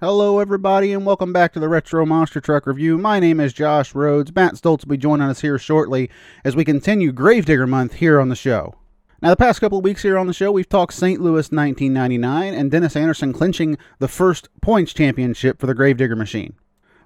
Hello, everybody, and welcome back to the Retro Monster Truck Review. My name is Josh Rhodes. Matt Stoltz will be joining us here shortly as we continue Gravedigger Month here on the show. Now, the past couple of weeks here on the show, we've talked St. Louis 1999 and Dennis Anderson clinching the first points championship for the Gravedigger machine.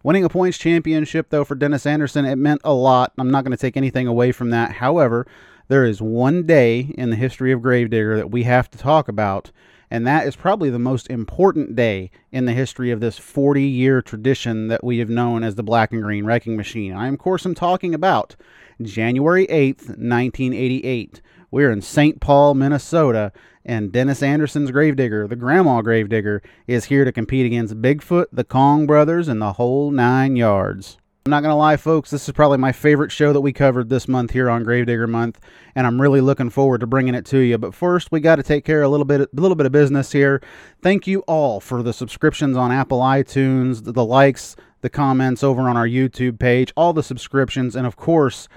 Winning a points championship, though, for Dennis Anderson, it meant a lot. I'm not going to take anything away from that. However, there is one day in the history of Gravedigger that we have to talk about, and that is probably the most important day in the history of this 40 year tradition that we have known as the Black and Green Wrecking Machine. I, of course, am talking about January 8th, 1988. We're in St. Paul, Minnesota, and Dennis Anderson's Gravedigger, the Grandma Gravedigger, is here to compete against Bigfoot, the Kong brothers, and the whole nine yards. I'm not going to lie, folks, this is probably my favorite show that we covered this month here on Gravedigger Month, and I'm really looking forward to bringing it to you. But first, we got to take care of a little bit, a little bit of business here. Thank you all for the subscriptions on Apple iTunes, the likes, the comments over on our YouTube page, all the subscriptions, and of course,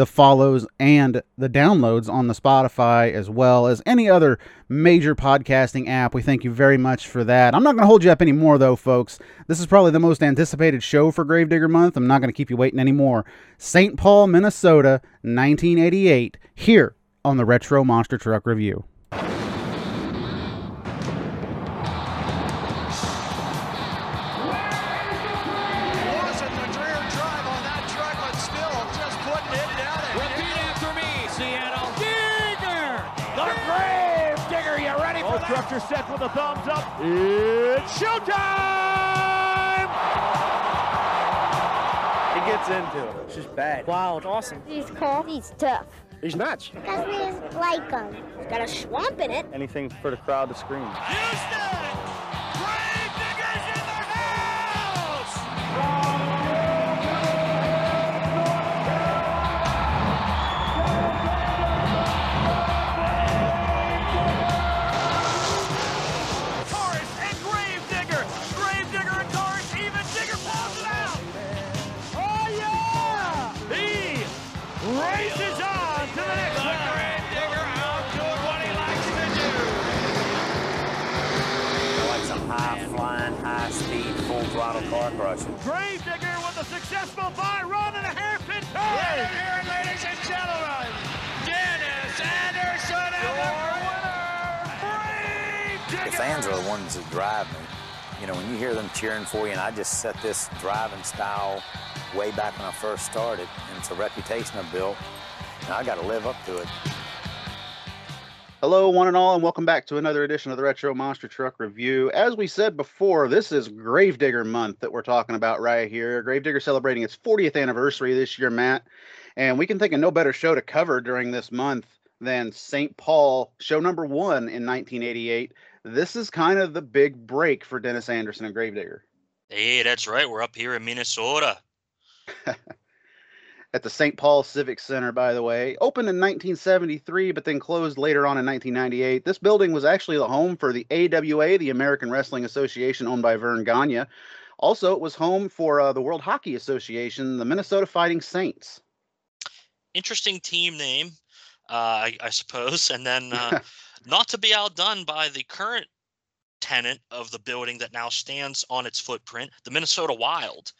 the follows and the downloads on the Spotify as well as any other major podcasting app. We thank you very much for that. I'm not going to hold you up anymore, though, folks. This is probably the most anticipated show for Gravedigger Month. I'm not going to keep you waiting anymore. St. Paul, Minnesota, 1988, here on the Retro Monster Truck Review. Structure set with a thumbs up. It's showtime! He gets into it. It's just bad. Wild, awesome. He's cool. He's tough. He's nuts. Because we just like him. He's got a swamp in it. Anything for the crowd to scream. Houston! Grave diggers in the house! Speed, full throttle car crushing. Gravedigger with a successful bye run and a hairpin Right turn. here, ladies and gentlemen, Dennis Anderson and the winner, Grave The fans are the ones that drive me. You know, when you hear them cheering for you, and I just set this driving style way back when I first started, and it's a reputation I've built, and I got to live up to it. Hello, one and all, and welcome back to another edition of the Retro Monster Truck Review. As we said before, this is Gravedigger Month that we're talking about right here. Gravedigger celebrating its 40th anniversary this year, Matt. And we can think of no better show to cover during this month than St. Paul, show number one in 1988. This is kind of the big break for Dennis Anderson and Gravedigger. Hey, that's right. We're up here in Minnesota. at the St. Paul Civic Center, by the way. Opened in 1973, but then closed later on in 1998. This building was actually the home for the AWA, the American Wrestling Association, owned by Verne Gagne. Also, it was home for uh, the World Hockey Association, the Minnesota Fighting Saints. Interesting team name, uh, I, I suppose. And then uh, not to be outdone by the current tenant of the building that now stands on its footprint, the Minnesota Wild.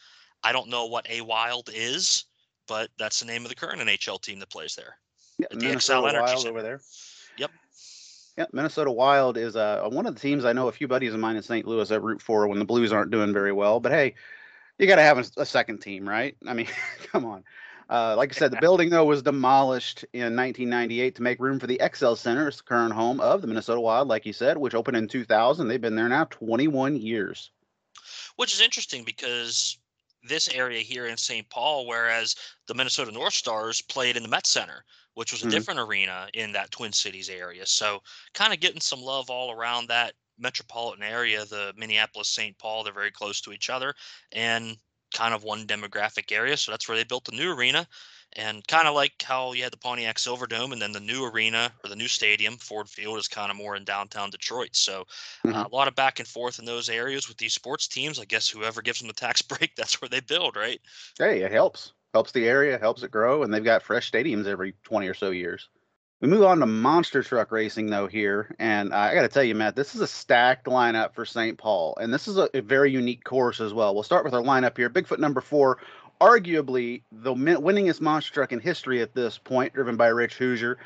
I don't know what a Wild is, but that's the name of the current NHL team that plays there. Yeah, the Minnesota Xcel Energy Wild Center. over there. Yep. Yeah, Minnesota Wild is uh, one of the teams I know a few buddies of mine in St. Louis that root for when the Blues aren't doing very well. But hey, you got to have a, a second team, right? I mean, come on. Uh, like I said, the building though was demolished in 1998 to make room for the Xcel Center, it's the current home of the Minnesota Wild, like you said, which opened in 2000. They've been there now 21 years. Which is interesting because this area here in St. Paul, whereas the Minnesota North Stars played in the Met Center, which was a Mhm. different arena in that Twin Cities area. So kind of getting some love all around that metropolitan area, the Minneapolis St. Paul, they're very close to each other and kind of one demographic area. So that's where they built the new arena. And kind of like how you had the Pontiac Silverdome and then the new arena or the new stadium, Ford Field, is kind of more in downtown Detroit. So uh, Mhm. a lot of back and forth in those areas with these sports teams. I guess whoever gives them the tax break, that's where they build, right? Hey, it helps. Helps the area, helps it grow, and they've got fresh stadiums every 20 or so years. We move on to monster truck racing, though, here. And uh, I got to tell you, Matt, this is a stacked lineup for St. Paul. And this is a, a, very unique course as well. We'll start with our lineup here. Bigfoot number four, arguably the winningest monster truck in history at this point, driven by Rich Hoosier.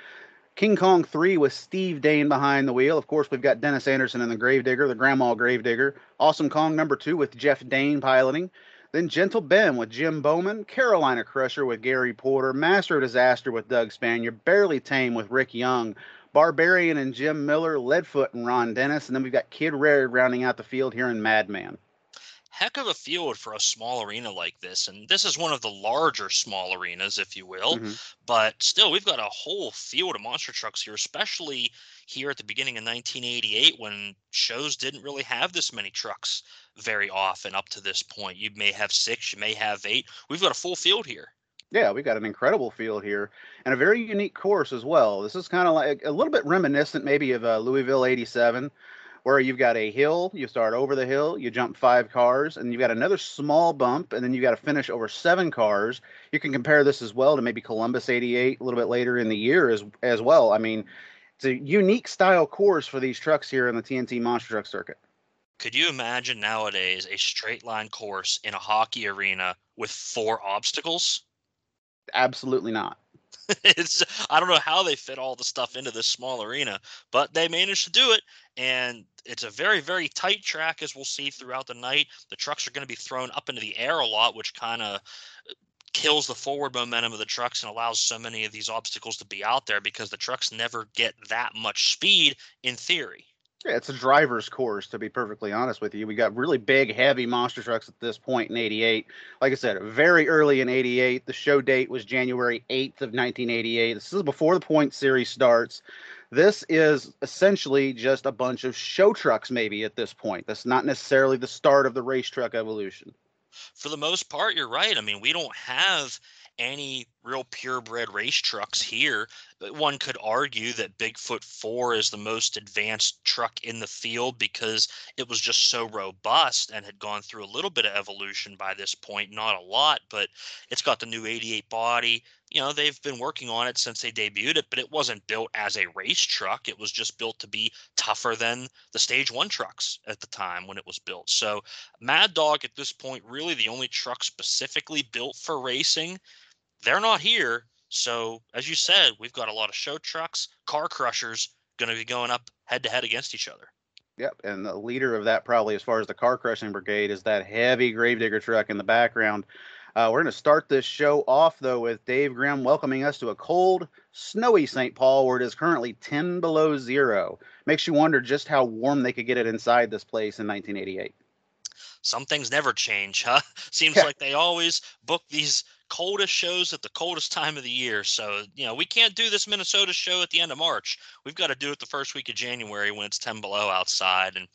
King Kong 3 with Steve Dane behind the wheel. Of course, we've got Dennis Anderson in the Gravedigger, the Grandma Gravedigger. Awesome Kong number two with Jeff Dane piloting. Then Gentle Ben with Jim Bowman, Carolina Crusher with Gary Porter, Master of Disaster with Doug Spanier, Barely Tame with Rick Young, Barbarian and Jim Miller, Leadfoot and Ron Dennis, and then we've got Kid Rare rounding out the field here in Madman. Heck of a field for a small arena like this, and this is one of the larger small arenas, if you will. Mm-hmm. But still, we've got a whole field of monster trucks here, especially here at the beginning of 1988 when shows didn't really have this many trucks very often up to this point. You may have six, you may have eight. We've got a full field here. Yeah, we've got an incredible field here and a very unique course as well. This is kind of like a little bit reminiscent, maybe, of uh, Louisville 87, where you've got a hill, you start over the hill, you jump five cars, and you've got another small bump, and then you've got to finish over seven cars. You can compare this as well to maybe Columbus 88 a little bit later in the year as, as well. I mean, it's a unique style course for these trucks here in the TNT Monster Truck Circuit. Could you imagine nowadays a straight line course in a hockey arena with four obstacles? Absolutely not. it's I don't know how they fit all the stuff into this small arena, but they managed to do it and it's a very very tight track as we'll see throughout the night. The trucks are going to be thrown up into the air a lot which kind of uh, kills the forward momentum of the trucks and allows so many of these obstacles to be out there because the trucks never get that much speed in theory. Yeah, it's a driver's course, to be perfectly honest with you. We got really big, heavy monster trucks at this point in 88. Like I said, very early in 88. The show date was January 8th of 1988. This is before the point series starts. This is essentially just a bunch of show trucks, maybe at this point. That's not necessarily the start of the race truck evolution. For the most part, you're right. I mean, we don't have any real purebred race trucks here. One could argue that Bigfoot 4 is the most advanced truck in the field because it was just so robust and had gone through a little bit of evolution by this point, not a lot, but it's got the new 88 body. You know, they've been working on it since they debuted it, but it wasn't built as a race truck. It was just built to be tougher than the stage one trucks at the time when it was built. So, Mad Dog at this point, really the only truck specifically built for racing they're not here. So, as you said, we've got a lot of show trucks, car crushers going to be going up head to head against each other. Yep, and the leader of that, probably as far as the car crushing brigade, is that heavy gravedigger truck in the background. Uh, we're going to start this show off, though, with Dave Grimm welcoming us to a cold, snowy St. Paul where it is currently 10 below zero. Makes you wonder just how warm they could get it inside this place in 1988. Some things never change, huh? Seems yeah. like they always book these coldest shows at the coldest time of the year. So, you know, we can't do this Minnesota show at the end of March. We've got to do it the first week of January when it's 10 below outside. And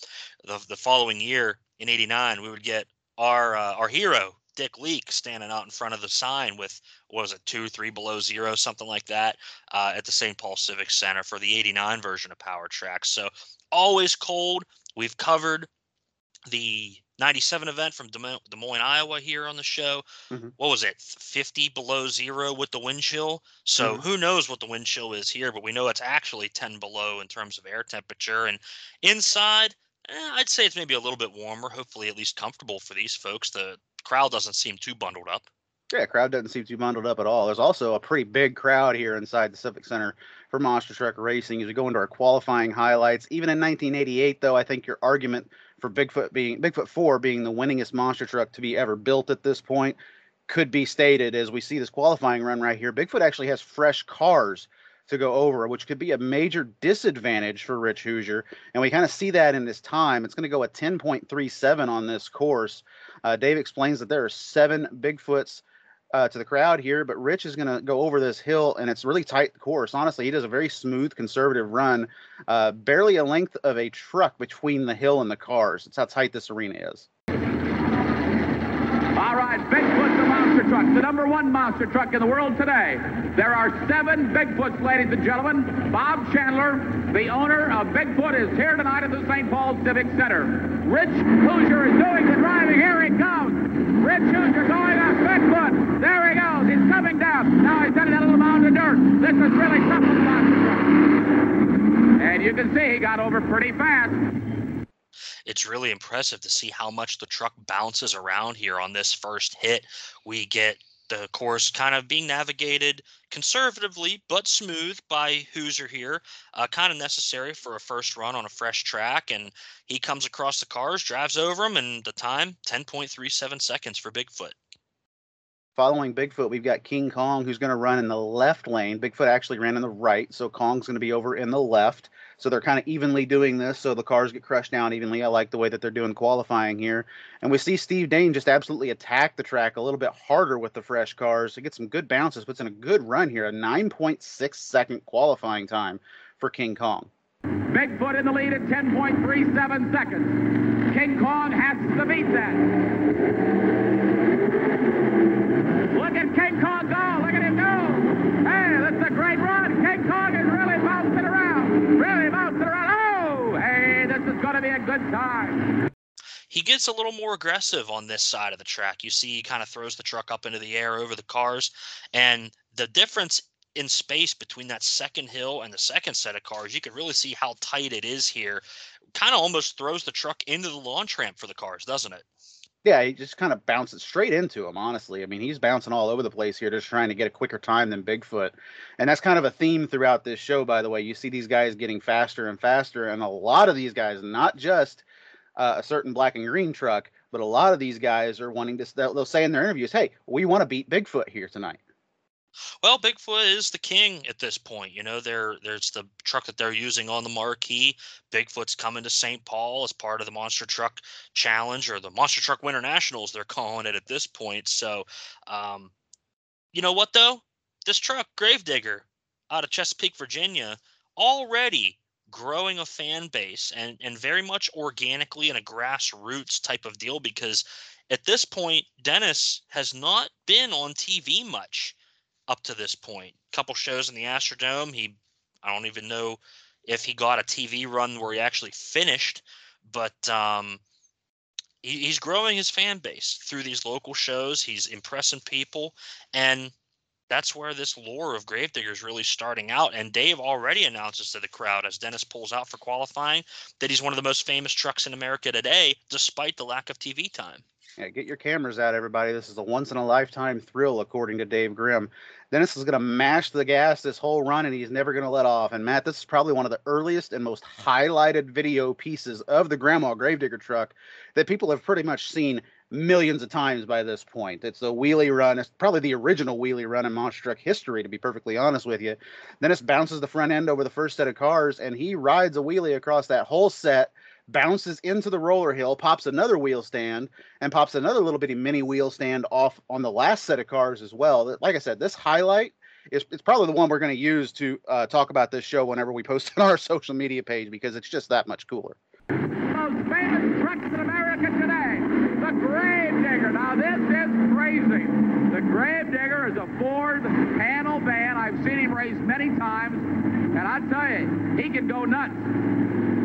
the, the following year in 89, we would get our, uh, our hero, Dick Leak, standing out in front of the sign with, what was it, two, three below zero, something like that, uh, at the St. Paul Civic Center for the 89 version of Power Tracks. So, always cold. We've covered the 97 event from Des Moines, Iowa here on the show. Mm-hmm. What was it? 50 below zero with the wind chill. So mm-hmm. who knows what the wind chill is here, but we know it's actually 10 below in terms of air temperature. And inside, eh, I'd say it's maybe a little bit warmer, hopefully at least comfortable for these folks. The crowd doesn't seem too bundled up. Yeah, crowd doesn't seem too bundled up at all. There's also a pretty big crowd here inside the Civic Center for Monster Truck Racing as we go into our qualifying highlights. Even in 1988, though, I think your argument for Bigfoot being Bigfoot 4 being the winningest monster truck to be ever built at this point could be stated as we see this qualifying run right here. Bigfoot actually has fresh cars to go over, which could be a major disadvantage for Rich Hoosier. And we kind of see that in this time. It's going to go at 10.37 on this course. Uh, Dave explains that there are seven Bigfoots uh, to the crowd here, but Rich is going to go over this hill, and it's really tight course. Honestly, he does a very smooth, conservative run, uh, barely a length of a truck between the hill and the cars. That's how tight this arena is. All right, Bigfoot the monster truck, the number one monster truck in the world today. There are seven Bigfoots, ladies and gentlemen. Bob Chandler, the owner of Bigfoot, is here tonight at the St. Paul Civic Center. Rich Hoosier is doing the driving. Here he comes. Red are going up. Good foot. There he goes. He's coming down. Now he's done it a little mound of dirt. This is really something about And you can see he got over pretty fast. It's really impressive to see how much the truck bounces around here on this first hit. We get the course kind of being navigated conservatively but smooth by Hoosier here, uh, kind of necessary for a first run on a fresh track. And he comes across the cars, drives over them, and the time 10.37 seconds for Bigfoot. Following Bigfoot, we've got King Kong who's going to run in the left lane. Bigfoot actually ran in the right, so Kong's going to be over in the left. So they're kind of evenly doing this, so the cars get crushed down evenly. I like the way that they're doing qualifying here. And we see Steve Dane just absolutely attack the track a little bit harder with the fresh cars. He gets some good bounces, puts in a good run here, a 9.6 second qualifying time for King Kong. Bigfoot in the lead at 10.37 seconds. King Kong has to beat that. Look at King Kong go. Time. He gets a little more aggressive on this side of the track. You see, he kind of throws the truck up into the air over the cars. And the difference in space between that second hill and the second set of cars, you can really see how tight it is here. Kind of almost throws the truck into the launch ramp for the cars, doesn't it? Yeah, he just kind of bounces straight into him, honestly. I mean, he's bouncing all over the place here, just trying to get a quicker time than Bigfoot. And that's kind of a theme throughout this show, by the way. You see these guys getting faster and faster, and a lot of these guys, not just uh, a certain black and green truck, but a lot of these guys are wanting to, they'll, they'll say in their interviews, hey, we want to beat Bigfoot here tonight. Well, Bigfoot is the king at this point. You know, there there's the truck that they're using on the marquee. Bigfoot's coming to St. Paul as part of the Monster Truck Challenge or the Monster Truck Winter Nationals, they're calling it at this point. So, um, you know what though? This truck, Gravedigger, out of Chesapeake, Virginia, already growing a fan base and and very much organically in a grassroots type of deal because at this point Dennis has not been on TV much up to this point. A couple shows in the Astrodome. He, I don't even know if he got a TV run where he actually finished, but um, he, he's growing his fan base through these local shows. He's impressing people, and that's where this lore of Gravedigger is really starting out. And Dave already announces to the crowd as Dennis pulls out for qualifying that he's one of the most famous trucks in America today, despite the lack of TV time. Yeah, get your cameras out, everybody. This is a once in a lifetime thrill, according to Dave Grimm. Dennis is going to mash the gas this whole run, and he's never going to let off. And Matt, this is probably one of the earliest and most highlighted video pieces of the Grandma Gravedigger truck that people have pretty much seen millions of times by this point. It's a wheelie run. It's probably the original wheelie run in monster truck history, to be perfectly honest with you. Dennis bounces the front end over the first set of cars, and he rides a wheelie across that whole set bounces into the roller hill, pops another wheel stand, and pops another little bitty mini wheel stand off on the last set of cars as well. Like I said, this highlight is it's probably the one we're going to use to uh, talk about this show whenever we post on our social media page because it's just that much cooler. Most famous trucks in America today, the Gravedigger. Now this is crazy. The Gravedigger is a Ford panel van. I've seen him race many times, and I tell you, he can go nuts.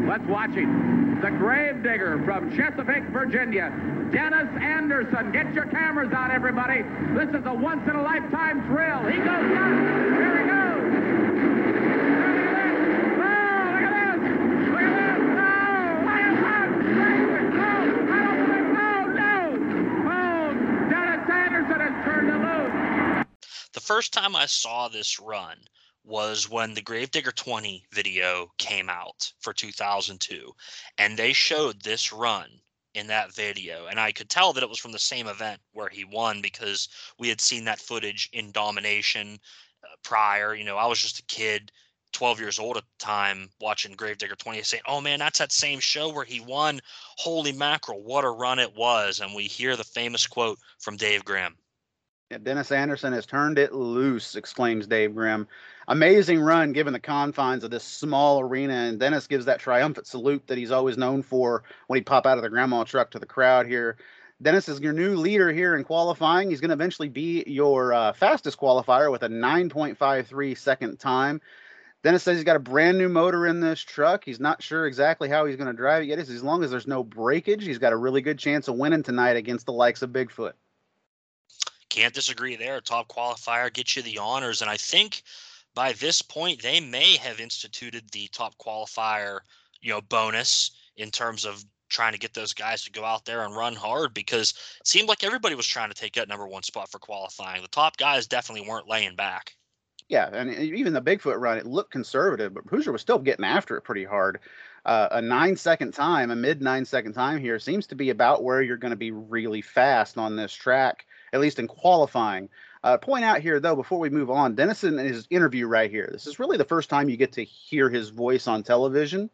Let's watch him. The Gravedigger from Chesapeake, Virginia. Dennis Anderson. Get your cameras out, everybody. This is a once-in-a-lifetime thrill. He goes nuts. Here he goes. The first time I saw this run was when the Gravedigger 20 video came out for 2002. And they showed this run in that video. And I could tell that it was from the same event where he won because we had seen that footage in Domination uh, prior. You know, I was just a kid, 12 years old at the time, watching Gravedigger 20 saying, Oh man, that's that same show where he won. Holy mackerel, what a run it was. And we hear the famous quote from Dave Grimm. Dennis Anderson has turned it loose, exclaims Dave Grimm. Amazing run given the confines of this small arena, and Dennis gives that triumphant salute that he's always known for when he'd pop out of the grandma truck to the crowd here. Dennis is your new leader here in qualifying. He's going to eventually be your uh, fastest qualifier with a 9.53 second time. Dennis says he's got a brand new motor in this truck. He's not sure exactly how he's going to drive it yet. As long as there's no breakage, he's got a really good chance of winning tonight against the likes of Bigfoot. Can't disagree there. Top qualifier gets you the honors. And I think by this point, they may have instituted the top qualifier, you know, bonus in terms of trying to get those guys to go out there and run hard because it seemed like everybody was trying to take that number one spot for qualifying. The top guys definitely weren't laying back. Yeah, and even the Bigfoot run, it looked conservative, but Hoosier was still getting after it pretty hard. Uh, a nine second time, a mid nine second time here seems to be about where you're going to be really fast on this track, at least in qualifying. Uh, point out here, though, before we move on, Dennison in his interview right here, this is really the first time you get to hear his voice on television.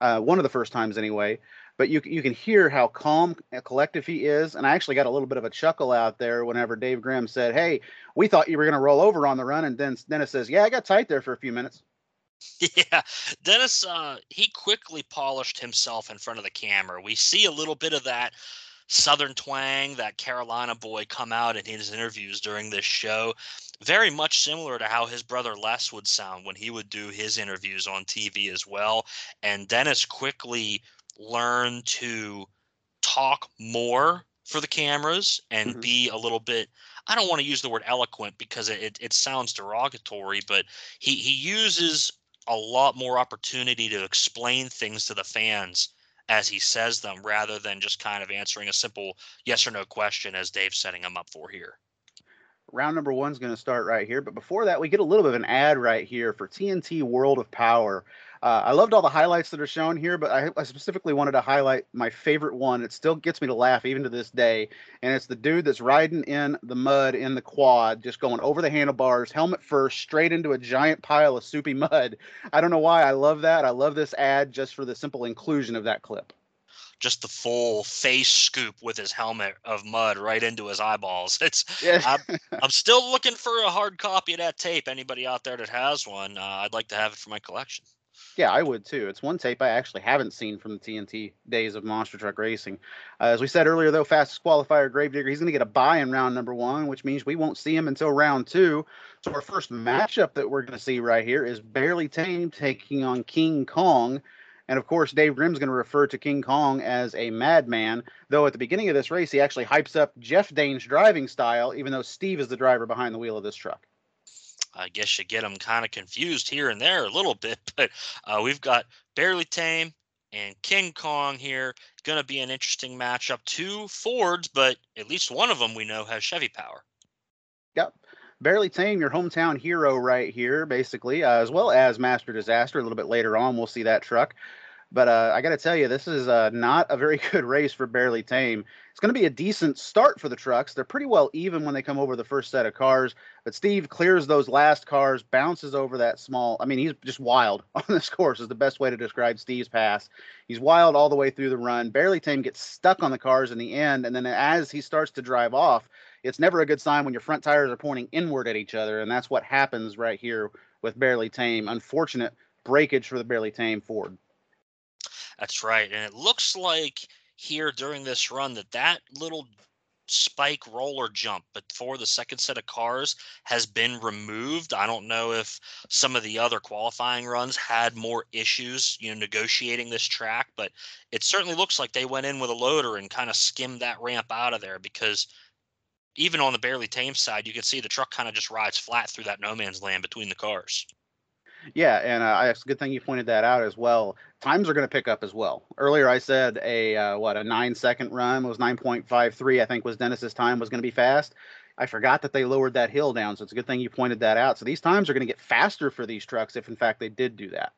Uh, one of the first times, anyway. But you you can hear how calm and collective he is, and I actually got a little bit of a chuckle out there whenever Dave Grimm said, "Hey, we thought you were going to roll over on the run," and then Dennis says, "Yeah, I got tight there for a few minutes." Yeah, Dennis, uh, he quickly polished himself in front of the camera. We see a little bit of that Southern twang, that Carolina boy come out in his interviews during this show. Very much similar to how his brother Les would sound when he would do his interviews on TV as well. And Dennis quickly learned to talk more for the cameras and Mhm. be a little bit I don't want to use the word eloquent because it, it, it sounds derogatory, but he, he uses a lot more opportunity to explain things to the fans as he says them rather than just kind of answering a simple yes or no question as Dave's setting him up for here. round number one's going to start right here. But before that, we get a little bit of an ad right here for TNT World of Power. Uh, I loved all the highlights that are shown here, but I, I specifically wanted to highlight my favorite one. It still gets me to laugh even to this day, and it's the dude that's riding in the mud in the quad, just going over the handlebars, helmet first, straight into a giant pile of soupy mud. I don't know why I love that. I love this ad just for the simple inclusion of that clip. Just the full face scoop with his helmet of mud right into his eyeballs. It's Yeah. I'm, I'm still looking for a hard copy of that tape. Anybody out there that has one, uh, I'd like to have it for my collection. Yeah, I would too. It's one tape I actually haven't seen from the TNT days of monster truck racing. Uh, as we said earlier, though, fastest qualifier Gravedigger, he's going to get a bye in round number one, which means we won't see him until round two. So our first matchup that we're going to see right here is Barely Tame taking on King Kong. And of course, Dave Grimm's going to refer to King Kong as a madman, though at the beginning of this race, he actually hypes up Jeff Dane's driving style, even though Steve is the driver behind the wheel of this truck. I guess you get them kind of confused here and there a little bit, but uh, we've got Barely Tame and King Kong here. Going to be an interesting matchup. Two Fords, but at least one of them we know has Chevy power. Yep. Barely Tame, your hometown hero right here, basically, uh, as well as Master Disaster. A little bit later on, we'll see that truck. But uh, I got to tell you, this is uh, not a very good race for Barely Tame. It's going to be a decent start for the trucks. They're pretty well even when they come over the first set of cars. But Steve clears those last cars, bounces over that small. I mean, he's just wild on this course, is the best way to describe Steve's pass. He's wild all the way through the run. Barely Tame gets stuck on the cars in the end. And then as he starts to drive off, it's never a good sign when your front tires are pointing inward at each other. And that's what happens right here with Barely Tame. Unfortunate breakage for the Barely Tame Ford. That's right. And it looks like here during this run that that little spike roller jump before the second set of cars has been removed. I don't know if some of the other qualifying runs had more issues, you know, negotiating this track, but it certainly looks like they went in with a loader and kind of skimmed that ramp out of there because even on the barely tame side, you can see the truck kind of just rides flat through that no man's land between the cars. Yeah, and uh, it's a good thing you pointed that out as well. Times are going to pick up as well. Earlier, I said a uh, what a nine second run was nine point five three. I think was Dennis's time was going to be fast. I forgot that they lowered that hill down, so it's a good thing you pointed that out. So these times are going to get faster for these trucks if, in fact, they did do that.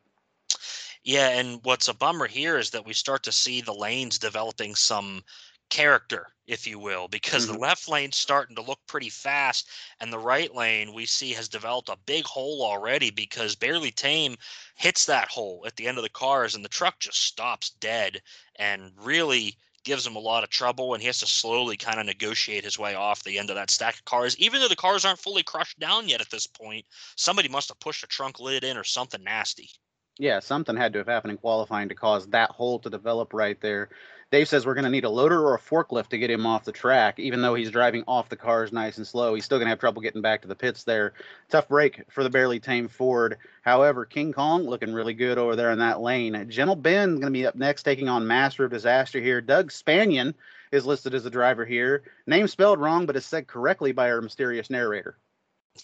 Yeah, and what's a bummer here is that we start to see the lanes developing some character, if you will, because the Mhm. left lane's starting to look pretty fast, and the right lane we see has developed a big hole already because Barely Tame hits that hole at the end of the cars, and the truck just stops dead and really gives him a lot of trouble, and he has to slowly kind of negotiate his way off the end of that stack of cars. Even though the cars aren't fully crushed down yet at this point, somebody must have pushed a trunk lid in or something nasty. Yeah, something had to have happened in qualifying to cause that hole to develop right there. Dave says we're going to need a loader or a forklift to get him off the track, even though he's driving off the cars nice and slow. He's still going to have trouble getting back to the pits there. Tough break for the barely tame Ford. However, King Kong looking really good over there in that lane. Gentle Ben going to be up next, taking on Master of Disaster here. Doug Spanion is listed as the driver here. Name spelled wrong, but is said correctly by our mysterious narrator.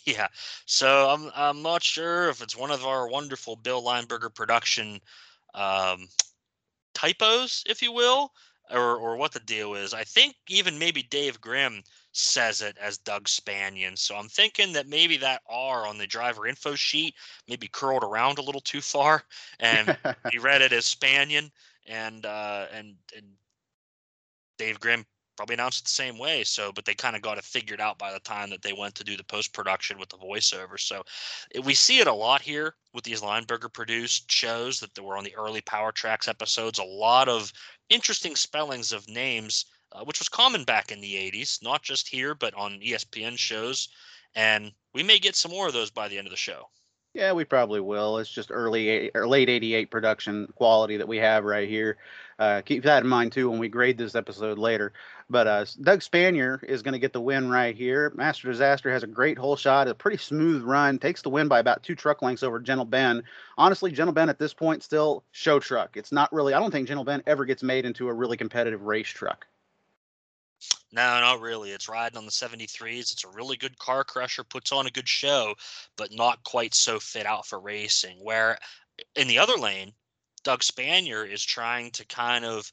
Yeah. So I'm I'm not sure if it's one of our wonderful Bill Lineberger production um, typos, if you will, or or what the deal is. I think even maybe Dave Grimm says it as Doug Spanion. So I'm thinking that maybe that R on the driver info sheet maybe curled around a little too far, and he read it as Spanion, and uh, and and Dave Grimm probably announced it the same way. So, but they kind of got it figured out by the time that they went to do the post production with the voiceover. So, it, we see it a lot here with these Lineberger produced shows that were on the early Power Tracks episodes. A lot of interesting spellings of names, uh, which was common back in the 80s, not just here, but on ESPN shows. And we may get some more of those by the end of the show. Yeah, we probably will. It's just early or late 88 production quality that we have right here. Uh, keep that in mind too when we grade this episode later. But uh, Doug Spanier is going to get the win right here. Master Disaster has a great hole shot, a pretty smooth run, takes the win by about two truck lengths over Gentle Ben. Honestly, Gentle Ben at this point still show truck. It's not really. I don't think Gentle Ben ever gets made into a really competitive race truck. No, not really. It's riding on the 73s. It's a really good car crusher, puts on a good show, but not quite so fit out for racing. Where in the other lane, Doug Spanier is trying to kind of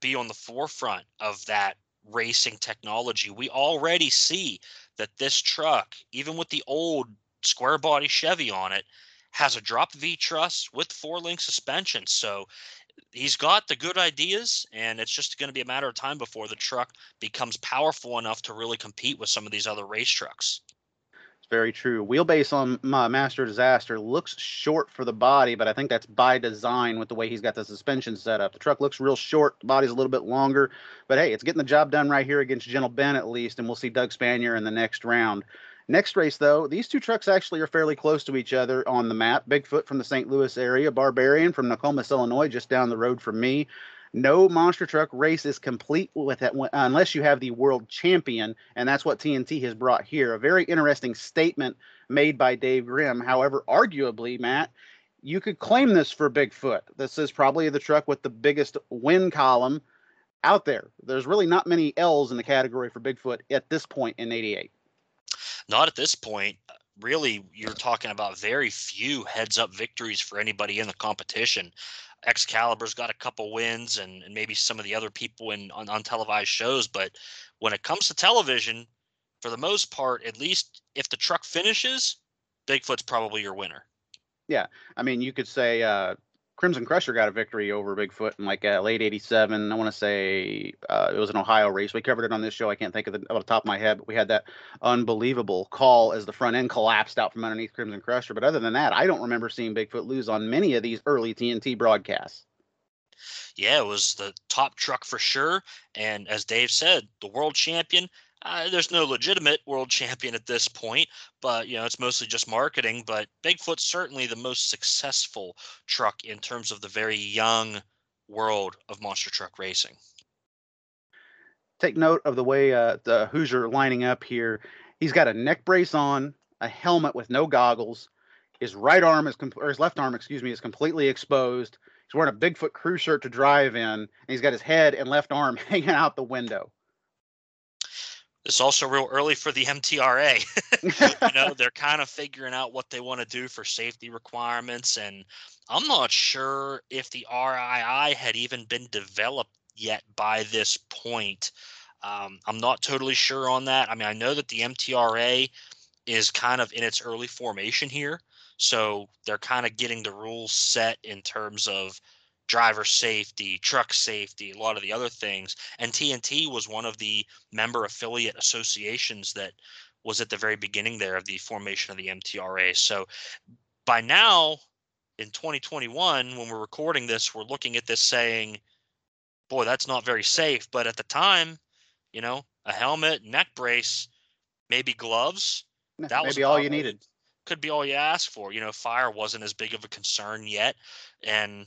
be on the forefront of that racing technology. We already see that this truck, even with the old square body Chevy on it, has a drop V truss with four link suspension. So he's got the good ideas, and it's just going to be a matter of time before the truck becomes powerful enough to really compete with some of these other race trucks. It's very true. Wheelbase on my Master Disaster looks short for the body, but I think that's by design with the way he's got the suspension set up. The truck looks real short, the body's a little bit longer, but hey, it's getting the job done right here against Gentle Ben at least, and we'll see Doug Spanier in the next round. Next race, though, these two trucks actually are fairly close to each other on the map. Bigfoot from the St. Louis area, Barbarian from Nokomis, Illinois, just down the road from me. No monster truck race is complete with it unless you have the world champion, and that's what TNT has brought here. A very interesting statement made by Dave Grimm. However, arguably, Matt, you could claim this for Bigfoot. This is probably the truck with the biggest win column out there. There's really not many L's in the category for Bigfoot at this point in 88. Not at this point. Really, you're talking about very few heads up victories for anybody in the competition. Excalibur's got a couple wins and, and maybe some of the other people in on, on televised shows, but when it comes to television, for the most part, at least if the truck finishes, Bigfoot's probably your winner. Yeah, I mean, you could say uh, Crimson Crusher got a victory over Bigfoot in like uh, late '87. I want to say uh, it was an Ohio race. We covered it on this show. I can't think of the, off the top of my head, but we had that unbelievable call as the front end collapsed out from underneath Crimson Crusher. But other than that, I don't remember seeing Bigfoot lose on many of these early TNT broadcasts. Yeah, it was the top truck for sure. And as Dave said, the world champion uh, there's no legitimate world champion at this point, but you know it's mostly just marketing. But Bigfoot's certainly the most successful truck in terms of the very young world of monster truck racing. Take note of the way uh, the Hoosier lining up here. He's got a neck brace on, a helmet with no goggles. His right arm is, com- or his left arm, excuse me, is completely exposed. He's wearing a Bigfoot crew shirt to drive in, and he's got his head and left arm hanging out the window. It's also real early for the MTRA. you know, they're kind of figuring out what they want to do for safety requirements. And I'm not sure if the RII had even been developed yet by this point. Um, I'm not totally sure on that. I mean, I know that the MTRA is kind of in its early formation here. So they're kind of getting the rules set in terms of driver safety, truck safety, a lot of the other things. And TNT was one of the member affiliate associations that was at the very beginning there of the formation of the MTRA. So by now, in 2021, when we're recording this, we're looking at this saying, boy, that's not very safe. But at the time, you know, a helmet, neck brace, maybe gloves. That maybe was all you needed. Could be all you asked for. You know, fire wasn't as big of a concern yet. And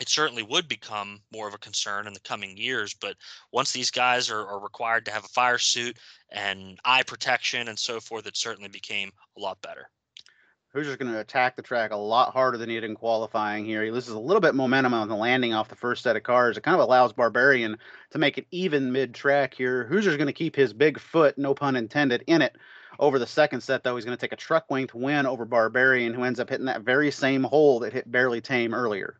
it certainly would become more of a concern in the coming years. But once these guys are, are, required to have a fire suit and eye protection and so forth, it certainly became a lot better. Hoosier's going to attack the track a lot harder than he did in qualifying here. He loses a little bit momentum on the landing off the first set of cars. It kind of allows Barbarian to make it even mid track here. Hoosier's going to keep his big foot, no pun intended, in it over the second set, though, he's going to take a truck length win over Barbarian, who ends up hitting that very same hole that hit Barely Tame earlier.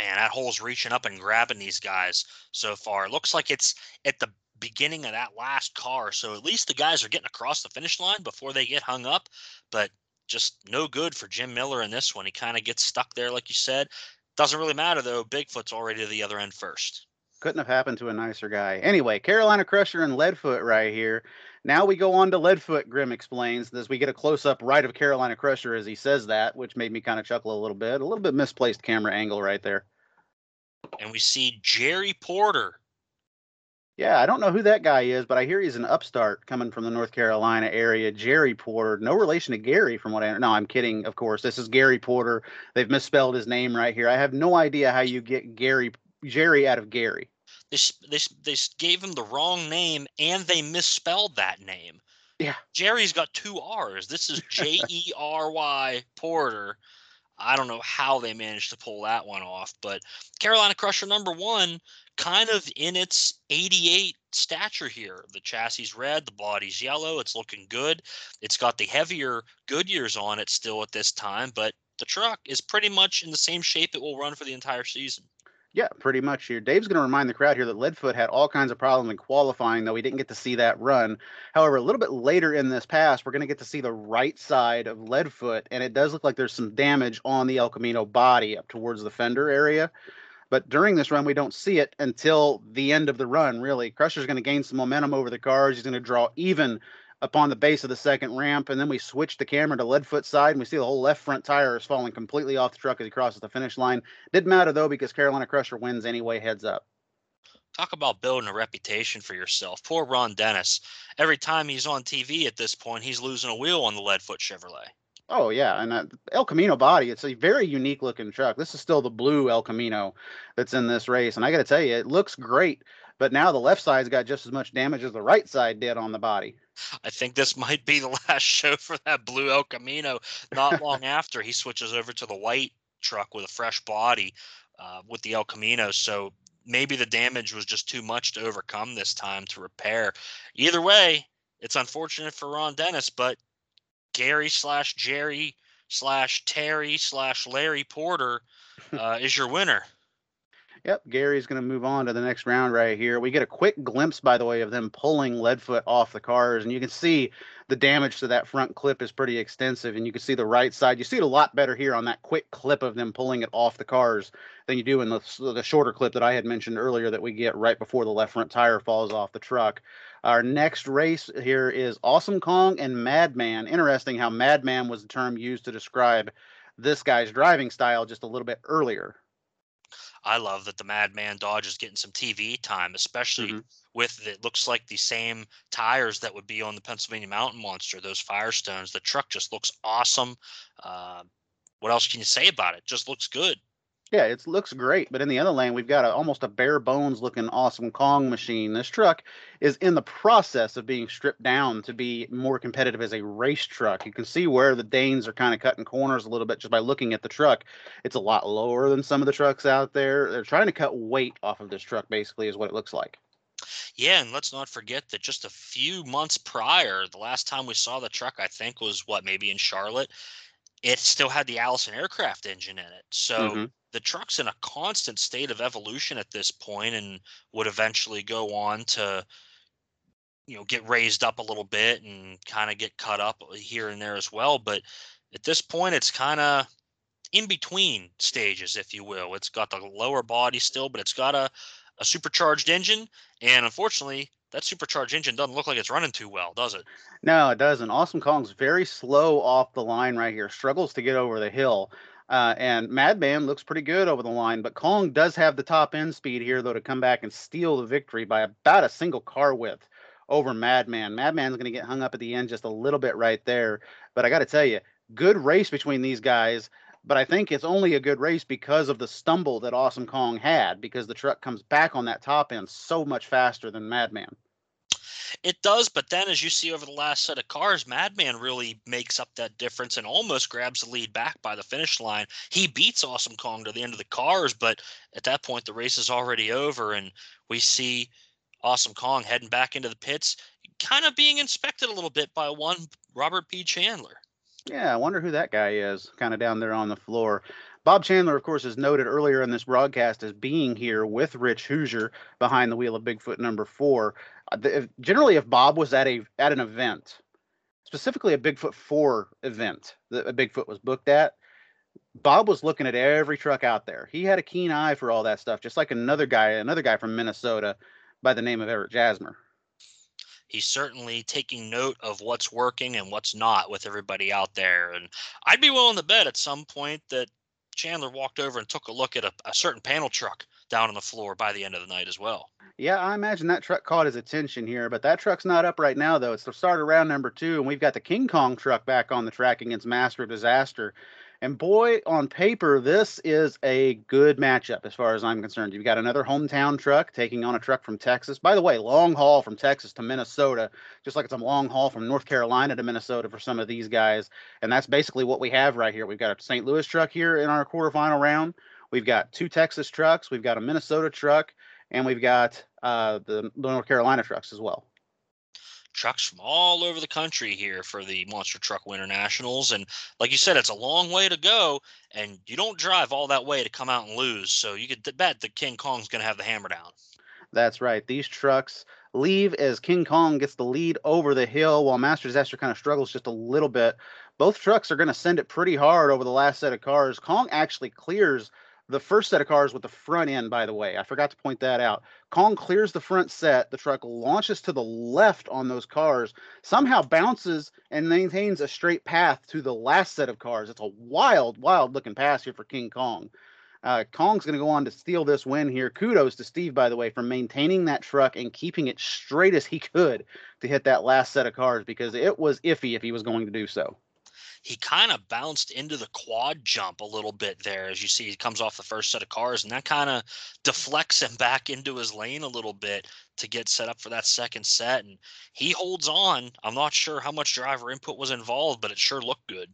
Man, that hole's reaching up and grabbing these guys so far. It looks like it's at the beginning of that last car. So at least the guys are getting across the finish line before they get hung up. But just no good for Jim Miller in this one. He kind of gets stuck there, like you said. Doesn't really matter, though. Bigfoot's already to the other end first. Couldn't have happened to a nicer guy. Anyway, Carolina Crusher and Leadfoot right here. Now we go on to Leadfoot, Grimm explains, as we get a close up right of Carolina Crusher as he says that, which made me kind of chuckle a little bit. A little bit misplaced camera angle right there. And we see Jerry Porter. Yeah, I don't know who that guy is, but I hear he's an upstart coming from the North Carolina area. Jerry Porter, no relation to Gary, from what I no, I'm kidding. Of course, this is Gary Porter. They've misspelled his name right here. I have no idea how you get Gary Jerry out of Gary. They they they gave him the wrong name and they misspelled that name. Yeah, Jerry's got two R's. This is J E R Y Porter. I don't know how they managed to pull that one off, but Carolina Crusher number one, kind of in its 88 stature here. The chassis red, the body's yellow. It's looking good. It's got the heavier Goodyears on it still at this time, but the truck is pretty much in the same shape it will run for the entire season. Yeah, pretty much here. Dave's going to remind the crowd here that Leadfoot had all kinds of problems in qualifying, though we didn't get to see that run. However, a little bit later in this pass, we're going to get to see the right side of Leadfoot, and it does look like there's some damage on the El Camino body up towards the fender area. But during this run, we don't see it until the end of the run, really. Crusher's going to gain some momentum over the cars. He's going to draw even upon the base of the second ramp, and then we switch the camera to Leadfoot side, and we see the whole left front tire is falling completely off the truck as he crosses the finish line. Didn't matter though because Carolina Crusher wins anyway, heads up. Talk about building a reputation for yourself. Poor Ron Dennis. Every time he's on TV at this point, he's losing a wheel on the Leadfoot Chevrolet. Oh yeah, and uh, El Camino body. It's a very unique looking truck. This is still the blue El Camino that's in this race, and I got to tell you, it looks great. But now the left side's got just as much damage as the right side did on the body. I think this might be the last show for that blue El Camino. Not long after he switches over to the white truck with a fresh body uh, with the El Camino. So maybe the damage was just too much to overcome this time to repair. Either way, it's unfortunate for Ron Dennis, but Gary slash Jerry slash Terry slash Larry Porter uh, is your winner. Yep, Gary's going to move on to the next round right here. We get a quick glimpse, by the way, of them pulling Leadfoot off the cars, and you can see the damage to that front clip is pretty extensive, and you can see the right side. You see it a lot better here on that quick clip of them pulling it off the cars than you do in the, the shorter clip that I had mentioned earlier that we get right before the left front tire falls off the truck. Our next race here is Awesome Kong and Madman. Interesting how Madman was the term used to describe this guy's driving style just a little bit earlier. I love that the Madman Dodge is getting some TV time, especially mm-hmm. with it looks like the same tires that would be on the Pennsylvania Mountain Monster, those Firestones. The truck just looks awesome. Uh, what else can you say about it? Just looks good. Yeah, it looks great, but in the other lane, we've got a, almost a bare bones looking awesome Kong machine. This truck is in the process of being stripped down to be more competitive as a race truck. You can see where the Danes are kind of cutting corners a little bit just by looking at the truck. It's a lot lower than some of the trucks out there. They're trying to cut weight off of this truck, basically, is what it looks like. Yeah, and let's not forget that just a few months prior, the last time we saw the truck, I think, was what, maybe in Charlotte it still had the Allison aircraft engine in it. So mm-hmm. the truck's in a constant state of evolution at this point and would eventually go on to you know get raised up a little bit and kind of get cut up here and there as well, but at this point it's kind of in between stages if you will. It's got the lower body still, but it's got a a supercharged engine and unfortunately that supercharged engine doesn't look like it's running too well, does it? No, it doesn't. Awesome Kong's very slow off the line right here, struggles to get over the hill. Uh, and Madman looks pretty good over the line, but Kong does have the top end speed here, though, to come back and steal the victory by about a single car width over Madman. Madman's going to get hung up at the end just a little bit right there. But I got to tell you, good race between these guys but I think it's only a good race because of the stumble that Awesome Kong had, because the truck comes back on that top end so much faster than Madman. It does, but then as you see over the last set of cars, Madman really makes up that difference and almost grabs the lead back by the finish line. He beats Awesome Kong to the end of the cars, but at that point the race is already over, and we see Awesome Kong heading back into the pits, kind of being inspected a little bit by one Robert P. Chandler. Yeah, I wonder who that guy is, kind of down there on the floor. Bob Chandler, of course, is noted earlier in this broadcast as being here with Rich Hoosier behind the wheel of Bigfoot number four. Uh, if- generally, if Bob was at a at an event, specifically a Bigfoot four event that a Bigfoot was booked at, Bob was looking at every truck out there. He had a keen eye for all that stuff, just like another guy, another guy from Minnesota by the name of Eric Jasmer. He's certainly taking note of what's working and what's not with everybody out there. And I'd be willing to bet at some point that Chandler walked over and took a look at a, a certain panel truck down on the floor by the end of the night as well. Yeah, I imagine that truck caught his attention here, but that truck's not up right now, though. It's the start of round number two, and we've got the King Kong truck back on the track against Master of Disaster. And boy, on paper, this is a good matchup as far as I'm concerned. You've got another hometown truck taking on a truck from Texas. By the way, long haul from Texas to Minnesota, just like it's a long haul from North Carolina to Minnesota for some of these guys. And that's basically what we have right here. We've got a St. Louis truck here in our quarterfinal round. We've got two Texas trucks. We've got a Minnesota truck, and we've got uh, the North Carolina trucks as well. Trucks from all over the country here for the Monster Truck Winter Nationals. And like you said, it's a long way to go, and you don't drive all that way to come out and lose. So you could bet that King Kong's going to have the hammer down. That's right. These trucks leave as King Kong gets the lead over the hill while Master Disaster kind of struggles just a little bit. Both trucks are going to send it pretty hard over the last set of cars. Kong actually clears the first set of cars with the front end, by the way. I forgot to point that out. Kong clears the front set. The truck launches to the left on those cars, somehow bounces and maintains a straight path to the last set of cars. It's a wild, wild looking pass here for King Kong. Uh, Kong's going to go on to steal this win here. Kudos to Steve, by the way, for maintaining that truck and keeping it straight as he could to hit that last set of cars because it was iffy if he was going to do so. He kind of bounced into the quad jump a little bit there, as you see, he comes off the first set of cars, and that kind of deflects him back into his lane a little bit to get set up for that second set. And he holds on. I'm not sure how much driver input was involved, but it sure looked good.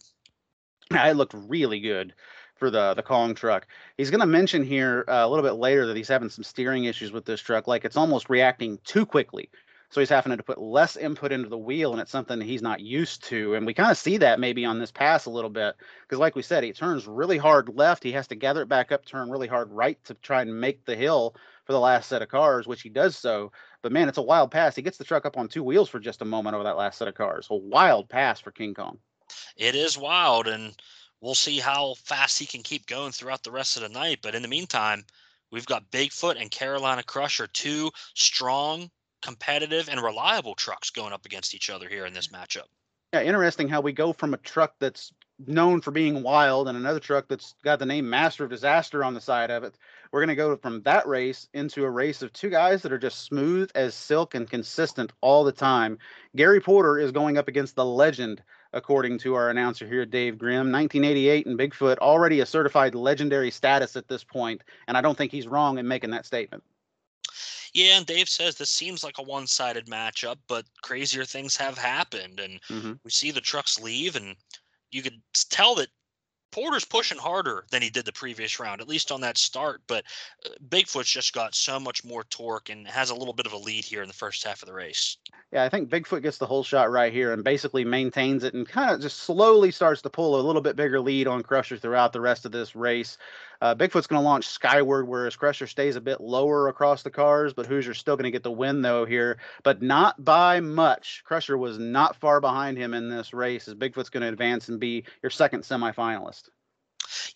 It looked really good for the the Kong truck. He's going to mention here uh, a little bit later that he's having some steering issues with this truck, like it's almost reacting too quickly. So he's having to put less input into the wheel, and it's something he's not used to. And we kind of see that maybe on this pass a little bit, because like we said, he turns really hard left. He has to gather it back up, turn really hard right to try and make the hill for the last set of cars, which he does so. But man, it's a wild pass. He gets the truck up on two wheels for just a moment over that last set of cars. A wild pass for King Kong. It is wild, and we'll see how fast he can keep going throughout the rest of the night. But in the meantime, we've got Bigfoot and Carolina Crusher, two strong, competitive, and reliable trucks going up against each other here in this matchup. Yeah, interesting how we go from a truck that's known for being wild and another truck that's got the name Master of Disaster on the side of it. We're going to go from that race into a race of two guys that are just smooth as silk and consistent all the time. Gary Porter is going up against the legend, according to our announcer here, Dave Grimm. 1988 and Bigfoot, already a certified legendary status at this point, and I don't think he's wrong in making that statement. Yeah, and Dave says this seems like a one-sided matchup, but crazier things have happened, and Mm-hmm. we see the trucks leave, and you could tell that Porter's pushing harder than he did the previous round, at least on that start. But uh, Bigfoot's just got so much more torque and has a little bit of a lead here in the first half of the race. Yeah, I think Bigfoot gets the holeshot right here and basically maintains it and kind of just slowly starts to pull a little bit bigger lead on Crusher throughout the rest of this race. Uh, Bigfoot's going to launch skyward, whereas Crusher stays a bit lower across the cars, but Hoosier's still going to get the win, though, here, but not by much. Crusher was not far behind him in this race, as Bigfoot's going to advance and be your second semifinalist.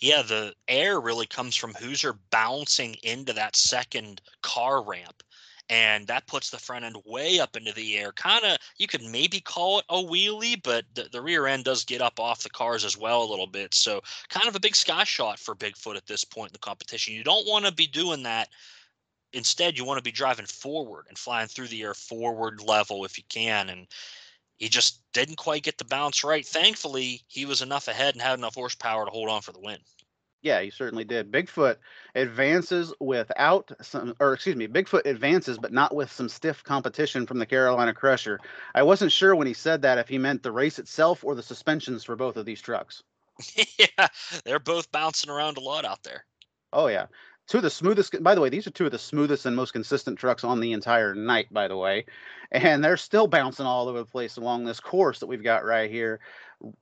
Yeah, the air really comes from Hoosier bouncing into that second car ramp. And that puts the front end way up into the air. Kind of, you could maybe call it a wheelie, but the, the rear end does get up off the cars as well a little bit. So, kind of a big sky shot for Bigfoot at this point in the competition. You don't want to be doing that. Instead, you want to be driving forward and flying through the air forward level if you can. And he just didn't quite get the bounce right. Thankfully, he was enough ahead and had enough horsepower to hold on for the win. Yeah, he certainly did. Bigfoot advances without some, or excuse me, Bigfoot advances, but not with some stiff competition from the Carolina Crusher. I wasn't sure when he said that if he meant the race itself or the suspensions for both of these trucks. yeah, they're both bouncing around a lot out there. Oh, yeah. two of the smoothest. By the way, these are two of the smoothest and most consistent trucks on the entire night. By the way, and they're still bouncing all over the place along this course that we've got right here.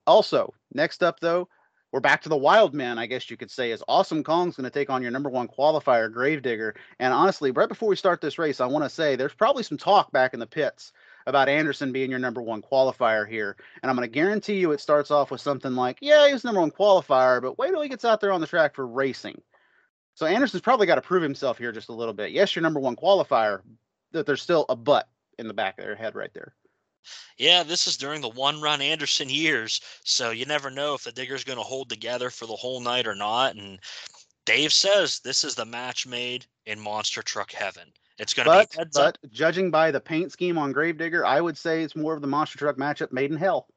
Also, next up though, we're back to the wild man, I guess you could say, is Awesome Kong's going to take on your number one qualifier, Gravedigger. And honestly, right before we start this race, I want to say there's probably some talk back in the pits about Anderson being your number one qualifier here. And I'm going to guarantee you it starts off with something like, yeah, he's number one qualifier, but wait till he gets out there on the track for racing. So Anderson's probably got to prove himself here just a little bit. Yes, your number one qualifier, that there's still a butt in the back of their head right there. Yeah, this is during the one run Anderson years, so you never know if the digger's going to hold together for the whole night or not. And Dave says this is the match made in monster truck heaven. It's going to be heads but up. judging by the paint scheme on Gravedigger, I would say it's more of the monster truck matchup made in hell.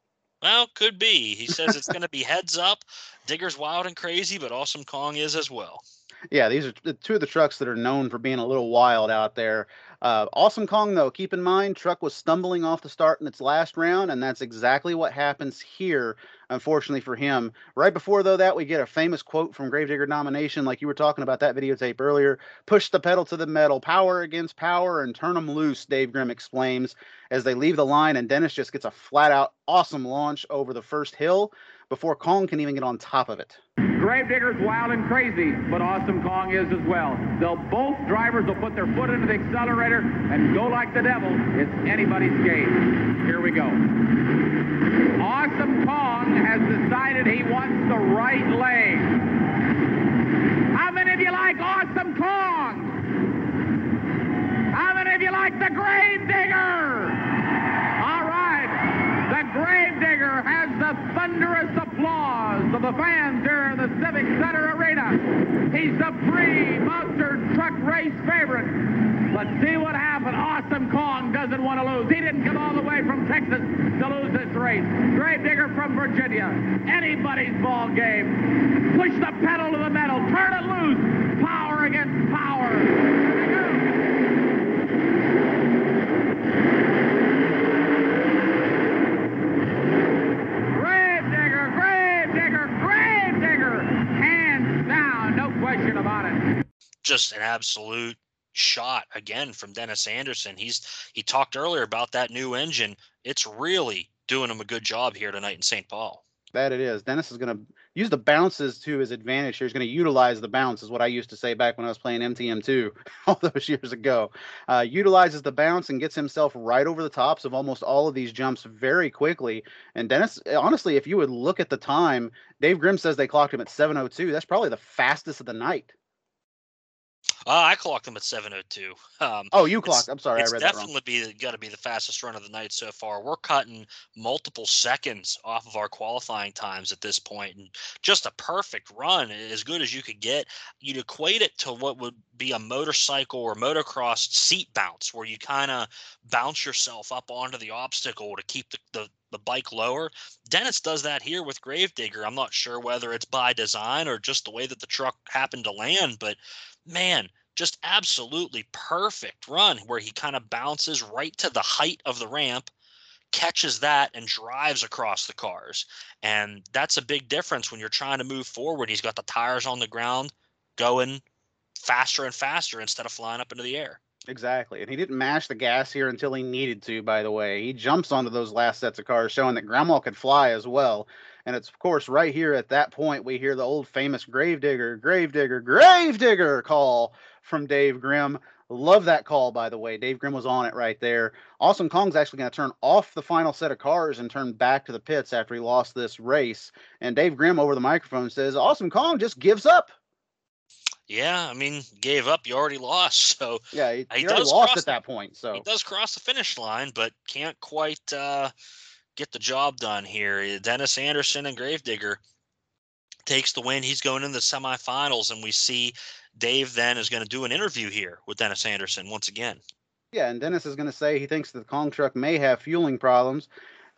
Well, could be. He says it's going to be heads up. Digger's wild and crazy, but Awesome Kong is as well. Yeah, these are two of the trucks that are known for being a little wild out there. Uh, awesome Kong, though, keep in mind, truck was stumbling off the start in its last round, and that's exactly what happens here, unfortunately for him. Right before, though, that, we get a famous quote from Gravedigger Nomination, like you were talking about that videotape earlier push the pedal to the metal, power against power, and turn them loose, Dave Grimm exclaims as they leave the line, and Dennis just gets a flat out awesome launch over the first hill before Kong can even get on top of it. Gravedigger's wild and crazy, but Awesome Kong is as well. They'll both drivers will put their foot into the accelerator and go like the devil. It's anybody's game. Here we go. Awesome Kong has decided he wants the right lane. How many of you like Awesome Kong? How many of you like the Gravedigger? All right. The Gravedigger has the thunderous applause the fans here in the Civic Center Arena. He's the pre-monster truck race favorite. Let's see what happened. Awesome Kong doesn't want to lose. He didn't come all the way from Texas to lose this race. Gravedigger from Virginia. Anybody's ball game. Push the pedal to the metal. Turn it loose. Power against power. Here we go. Gravedigger, Gravedigger, Gravedigger. Hands down, no question about it. Just an absolute shot again from Dennis Anderson. He's he talked earlier about that new engine. It's really doing him a good job here tonight in St. Paul. That it is. Dennis is going to use the bounces to his advantage here. He's going to utilize the bounce, is what I used to say back when I was playing MTM2 all those years ago. Uh, utilizes the bounce and gets himself right over the tops of almost all of these jumps very quickly. And Dennis, honestly, if you would look at the time, Dave Grimm says they clocked him at 7:02. That's probably the fastest of the night. Uh, I clocked him at 7:02. Um, Oh, you clocked. I'm sorry, I read that wrong. definitely be got to be the fastest run of the night so far. We're cutting multiple seconds off of our qualifying times at this point, and just a perfect run, as good as you could get. You'd equate it to what would be a motorcycle or motocross seat bounce, where you kind of bounce yourself up onto the obstacle to keep the, the the bike lower. Dennis does that here with Gravedigger. I'm not sure whether it's by design or just the way that the truck happened to land, but man, just absolutely perfect run where he kind of bounces right to the height of the ramp, catches that, and drives across the cars. And that's a big difference when you're trying to move forward. He's got the tires on the ground going faster and faster instead of flying up into the air. Exactly. And he didn't mash the gas here until he needed to, by the way. He jumps onto those last sets of cars, showing that Grandma could fly as well. And it's, of course, right here at that point, we hear the old famous Gravedigger, Gravedigger, Gravedigger call from Dave Grimm. Love that call, by the way. Dave Grimm was on it right there. Awesome Kong's actually going to turn off the final set of cars and turn back to the pits after he lost this race. And Dave Grimm over the microphone says, Awesome Kong just gives up. Yeah, I mean, gave up. You already lost. So Yeah, he, He does lost cross at the- that point. So he does cross the finish line, but can't quite uh, get the job done here. Dennis Anderson and Gravedigger takes the win. He's going in the semifinals, and we see Dave then is going to do an interview here with Dennis Anderson once again. Yeah, and Dennis is going to say he thinks that the Kong truck may have fueling problems.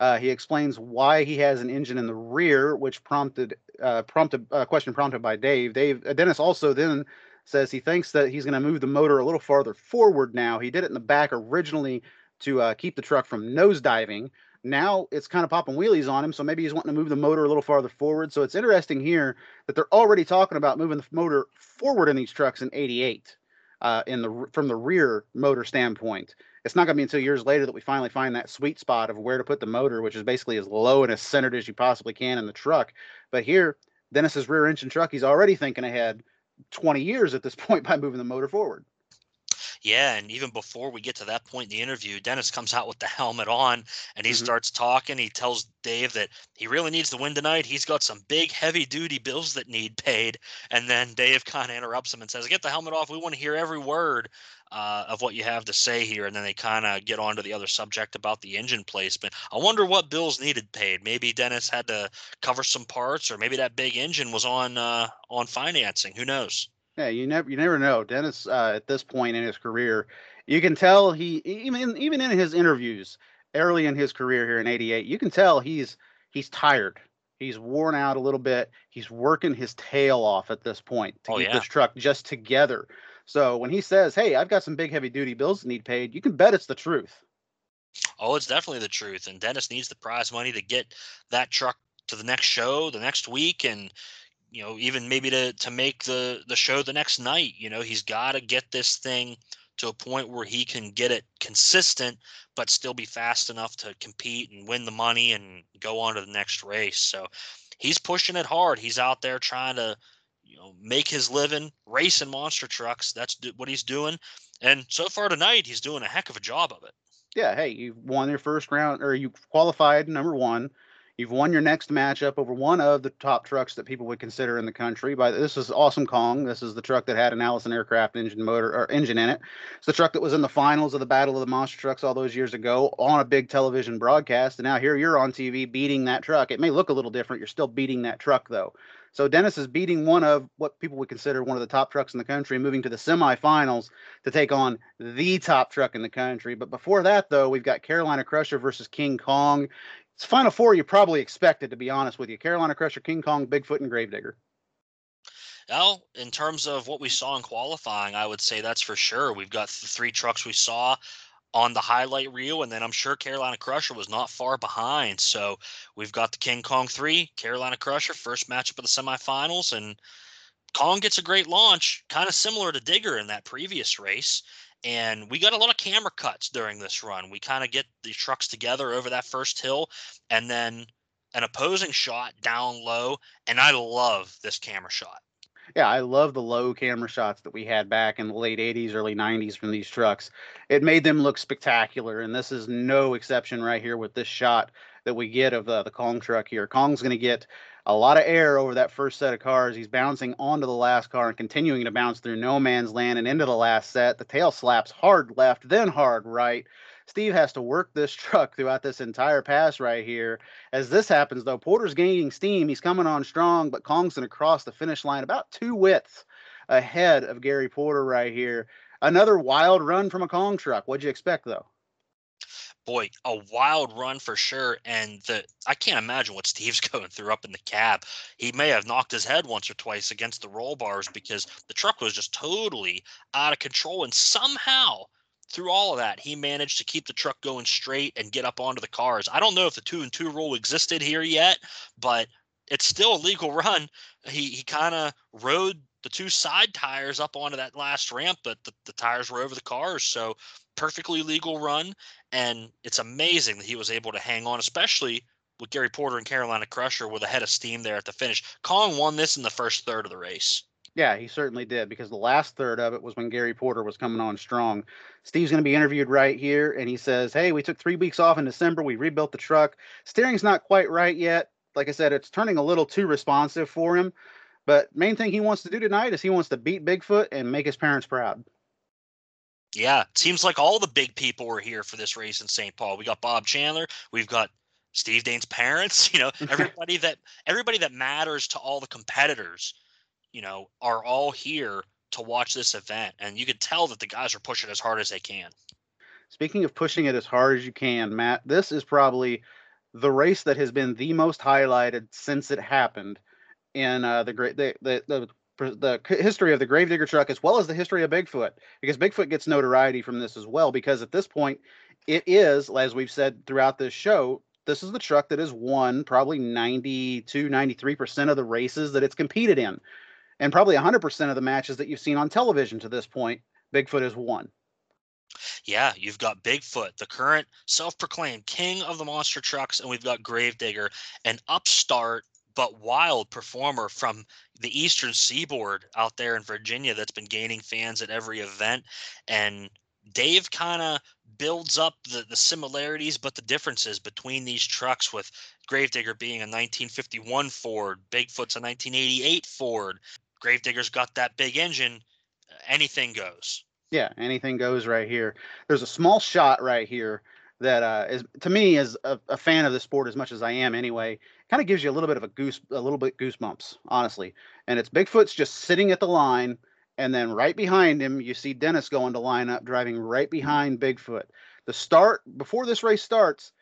Uh, he explains why he has an engine in the rear, which prompted uh, prompted a question prompted by Dave. Dave uh, Dennis also then says he thinks that he's going to move the motor a little farther forward now. He did it in the back originally to uh, keep the truck from nosediving, Now it's kind of popping wheelies on him, so maybe he's wanting to move the motor a little farther forward. So it's interesting here that they're already talking about moving the motor forward in these trucks in 88 uh, in the from the rear motor standpoint. It's not going to be until years later that we finally find that sweet spot of where to put the motor, which is basically as low and as centered as you possibly can in the truck. But here, Dennis's rear engine truck, he's already thinking ahead 20 years at this point by moving the motor forward. Yeah, and even before we get to that point in the interview, Dennis comes out with the helmet on and he Mhm. starts talking. He tells Dave that he really needs to win tonight. He's got some big, heavy duty bills that need paid. And then Dave kind of interrupts him and says, Get the helmet off. We want to hear every word uh, of what you have to say here. And then they kind of get on to the other subject about the engine placement. I wonder what bills needed paid. Maybe Dennis had to cover some parts, or maybe that big engine was on uh, on financing. Who knows? Yeah, you never you never know. Dennis uh, at this point in his career, you can tell he even even in his interviews early in his career here in 88, you can tell he's he's tired. He's worn out a little bit. He's working his tail off at this point to Oh, keep yeah. this truck just together. So when he says, "Hey, I've got some big heavy duty bills that need paid," you can bet it's the truth. Oh, it's definitely the truth. And Dennis needs the prize money to get that truck to the next show, the next week, and you know, even maybe to to make the the show the next night. You know, he's got to get this thing to a point where he can get it consistent, but still be fast enough to compete and win the money and go on to the next race. So he's pushing it hard. He's out there trying to, you know, make his living racing monster trucks. That's what he's doing. And so far tonight, he's doing a heck of a job of it. yeah, hey, you've won your first round or you qualified number one. You've won your next matchup over one of the top trucks that people would consider in the country. By this is Awesome Kong. This is the truck that had an Allison aircraft engine motor or engine in it. It's the truck that was in the finals of the Battle of the Monster Trucks all those years ago on a big television broadcast. And now here you're on TV beating that truck. It may look a little different. You're still beating that truck though. So Dennis is beating one of what people would consider one of the top trucks in the country, moving to the semifinals to take on the top truck in the country. But before that, though, we've got Carolina Crusher versus King Kong. It's Final Four you probably expected, to be honest with you. Carolina Crusher, King Kong, Bigfoot, and Gravedigger. Well, in terms of what we saw in qualifying, I would say that's for sure. We've got the three trucks we saw on the highlight reel, and then I'm sure Carolina Crusher was not far behind. So we've got the King Kong 3, Carolina Crusher, first matchup of the semifinals, and Kong gets a great launch, kind of similar to Digger in that previous race. And we got a lot of camera cuts during this run. We kind of get the trucks together over that first hill, and then an opposing shot down low. And I love this camera shot. Yeah, I love the low camera shots that we had back in the late 80s, early 90s from these trucks. It made them look spectacular, and this is no exception right here with this shot that we get of uh, the Kong truck here. Kong's going to get a lot of air over that first set of cars. He's bouncing onto the last car and continuing to bounce through no man's land and into the last set. The tail slaps hard left, then hard right. Steve has to work this truck throughout this entire pass right here. As this happens, though, Porter's gaining steam. He's coming on strong, but Kong's going to cross the finish line about two widths ahead of Gary Porter right here. Another wild run from a Kong truck. What'd you expect, though? Boy, a wild run for sure. And the I can't imagine what Steve's going through up in the cab. He may have knocked his head once or twice against the roll bars because the truck was just totally out of control. And somehow, through all of that, he managed to keep the truck going straight and get up onto the cars. I don't know if the two and two rule existed here yet, but it's still a legal run. He he kind of rode the two side tires up onto that last ramp, but the, the tires were over the cars. So perfectly legal run. And it's amazing that he was able to hang on, especially with Gary Porter and Carolina Crusher with a head of steam there at the finish. Kong won this in the first third of the race. Yeah, he certainly did because the last third of it was when Gary Porter was coming on strong. Steve's going to be interviewed right here, and he says, Hey, we took three weeks off in December. We rebuilt the truck. Steering's not quite right yet. Like I said, it's turning a little too responsive for him. But main thing he wants to do tonight is he wants to beat Bigfoot and make his parents proud. Yeah, it seems like all the big people were here for this race in St. Paul. We got Bob Chandler, we've got Steve Dane's parents, you know, everybody that everybody that matters to all the competitors, you know, are all here to watch this event. And you can tell that the guys are pushing as hard as they can. Speaking of pushing it as hard as you can, Matt, this is probably the race that has been the most highlighted since it happened in uh, the great the, the the the history of the Gravedigger truck as well as the history of Bigfoot because Bigfoot gets notoriety from this as well because at this point it is as we've said throughout this show this is the truck that has won probably 92, 93% of the races that it's competed in. And probably 100% of the matches that you've seen on television to this point, Bigfoot has won. Yeah, you've got Bigfoot, the current self-proclaimed king of the monster trucks, and we've got Gravedigger, an upstart but wild performer from the eastern seaboard out there in Virginia that's been gaining fans at every event. And Dave kind of builds up the, the similarities but the differences between these trucks with Gravedigger being a 1951 Ford, Bigfoot's a 1988 Ford. Gravedigger's got that big engine, anything goes. Yeah, anything goes right here. There's a small shot right here that uh, is to me as a, a, fan of the sport as much as I am anyway, kind of gives you a little bit of a goose, a little bit goosebumps, honestly. And it's Bigfoot's just sitting at the line, and then right behind him you see Dennis going to line up, driving right behind Bigfoot. The start before this race starts,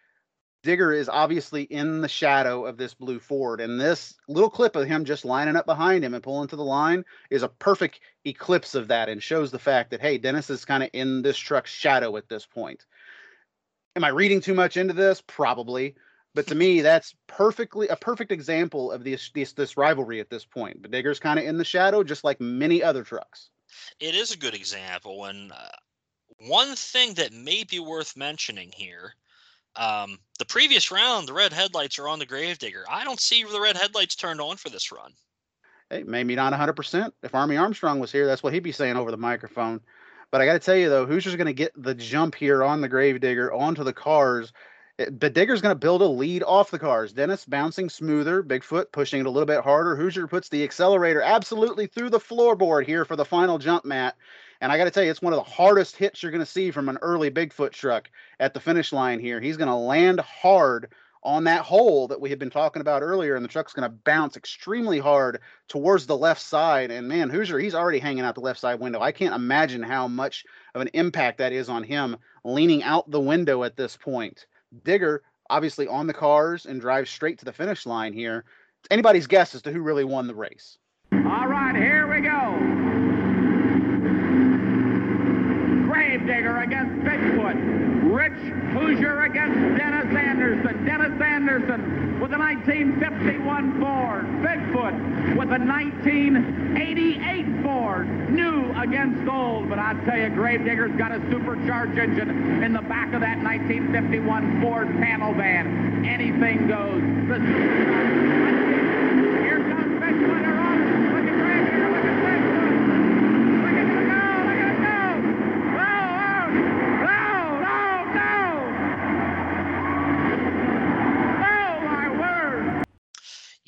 Digger is obviously in the shadow of this blue Ford, and this little clip of him just lining up behind him and pulling to the line is a perfect eclipse of that and shows the fact that hey, Dennis is kind of in this truck's shadow at this point. Am I reading too much into this? Probably, but to me, that's perfectly a perfect example of this this, this rivalry at this point. The Digger's kind of in the shadow, just like many other trucks. It is a good example, and uh, one thing that may be worth mentioning here um, the previous round, the red headlights are on the Gravedigger. I don't see the red headlights turned on for this run. Hey, maybe not 100%. If Army Armstrong was here, that's what he'd be saying over the microphone. But I got to tell you, though, Hoosier's going to get the jump here on the Gravedigger onto the cars. Eh, the Digger's going to build a lead off the cars. Dennis bouncing smoother, Bigfoot pushing it a little bit harder. Hoosier puts the accelerator absolutely through the floorboard here for the final jump, Matt. And I got to tell you, it's one of the hardest hits you're going to see from an early Bigfoot truck at the finish line here. He's going to land hard on that hole that we had been talking about earlier, and the truck's going to bounce extremely hard towards the left side. And man, Hoosier, he's already hanging out the left side window. I can't imagine how much of an impact that is on him leaning out the window at this point. Digger, obviously on the cars and drives straight to the finish line here. It's anybody's guess as to who really won the race. All right, here we go. Gravedigger against Bigfoot. Rich Hoosier against Dennis Anderson. Dennis Anderson with a 1951 Ford. Bigfoot with a 1988 Ford. New against old. But I tell you, Gravedigger's got a supercharged engine in the back of that 1951 Ford panel van. Anything goes. Here comes Bigfoot. Look at Gravedigger. Look at Bigfoot. Look at him go. Look at him go.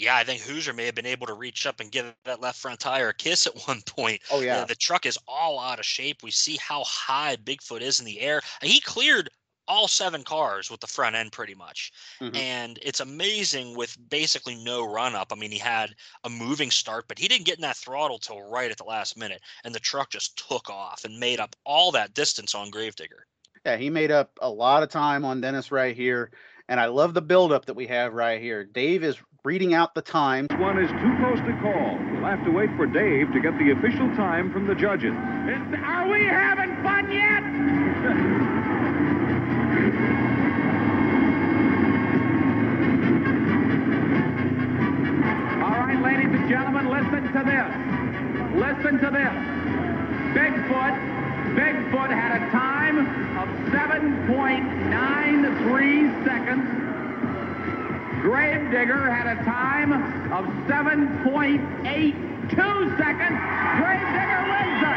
Yeah, I think Hoosier may have been able to reach up and give that left front tire a kiss at one point. Oh yeah, the, the truck is all out of shape. We see how high Bigfoot is in the air. He cleared all seven cars with the front end pretty much. Mm-hmm. And it's amazing with basically no run up. I mean, he had a moving start, but he didn't get in that throttle till right at the last minute. And the truck just took off and made up all that distance on Gravedigger. Yeah, he made up a lot of time on Dennis right here. And I love the buildup that we have right here. Dave is reading out the time. One is too close to call. We'll have to wait for Dave to get the official time from the judges. Is, are we having fun yet? All right, ladies and gentlemen, listen to this. Listen to this. Bigfoot, Bigfoot had a time of 7.93 seconds. Gravedigger had a time of 7.82 seconds. Gravedigger wins it.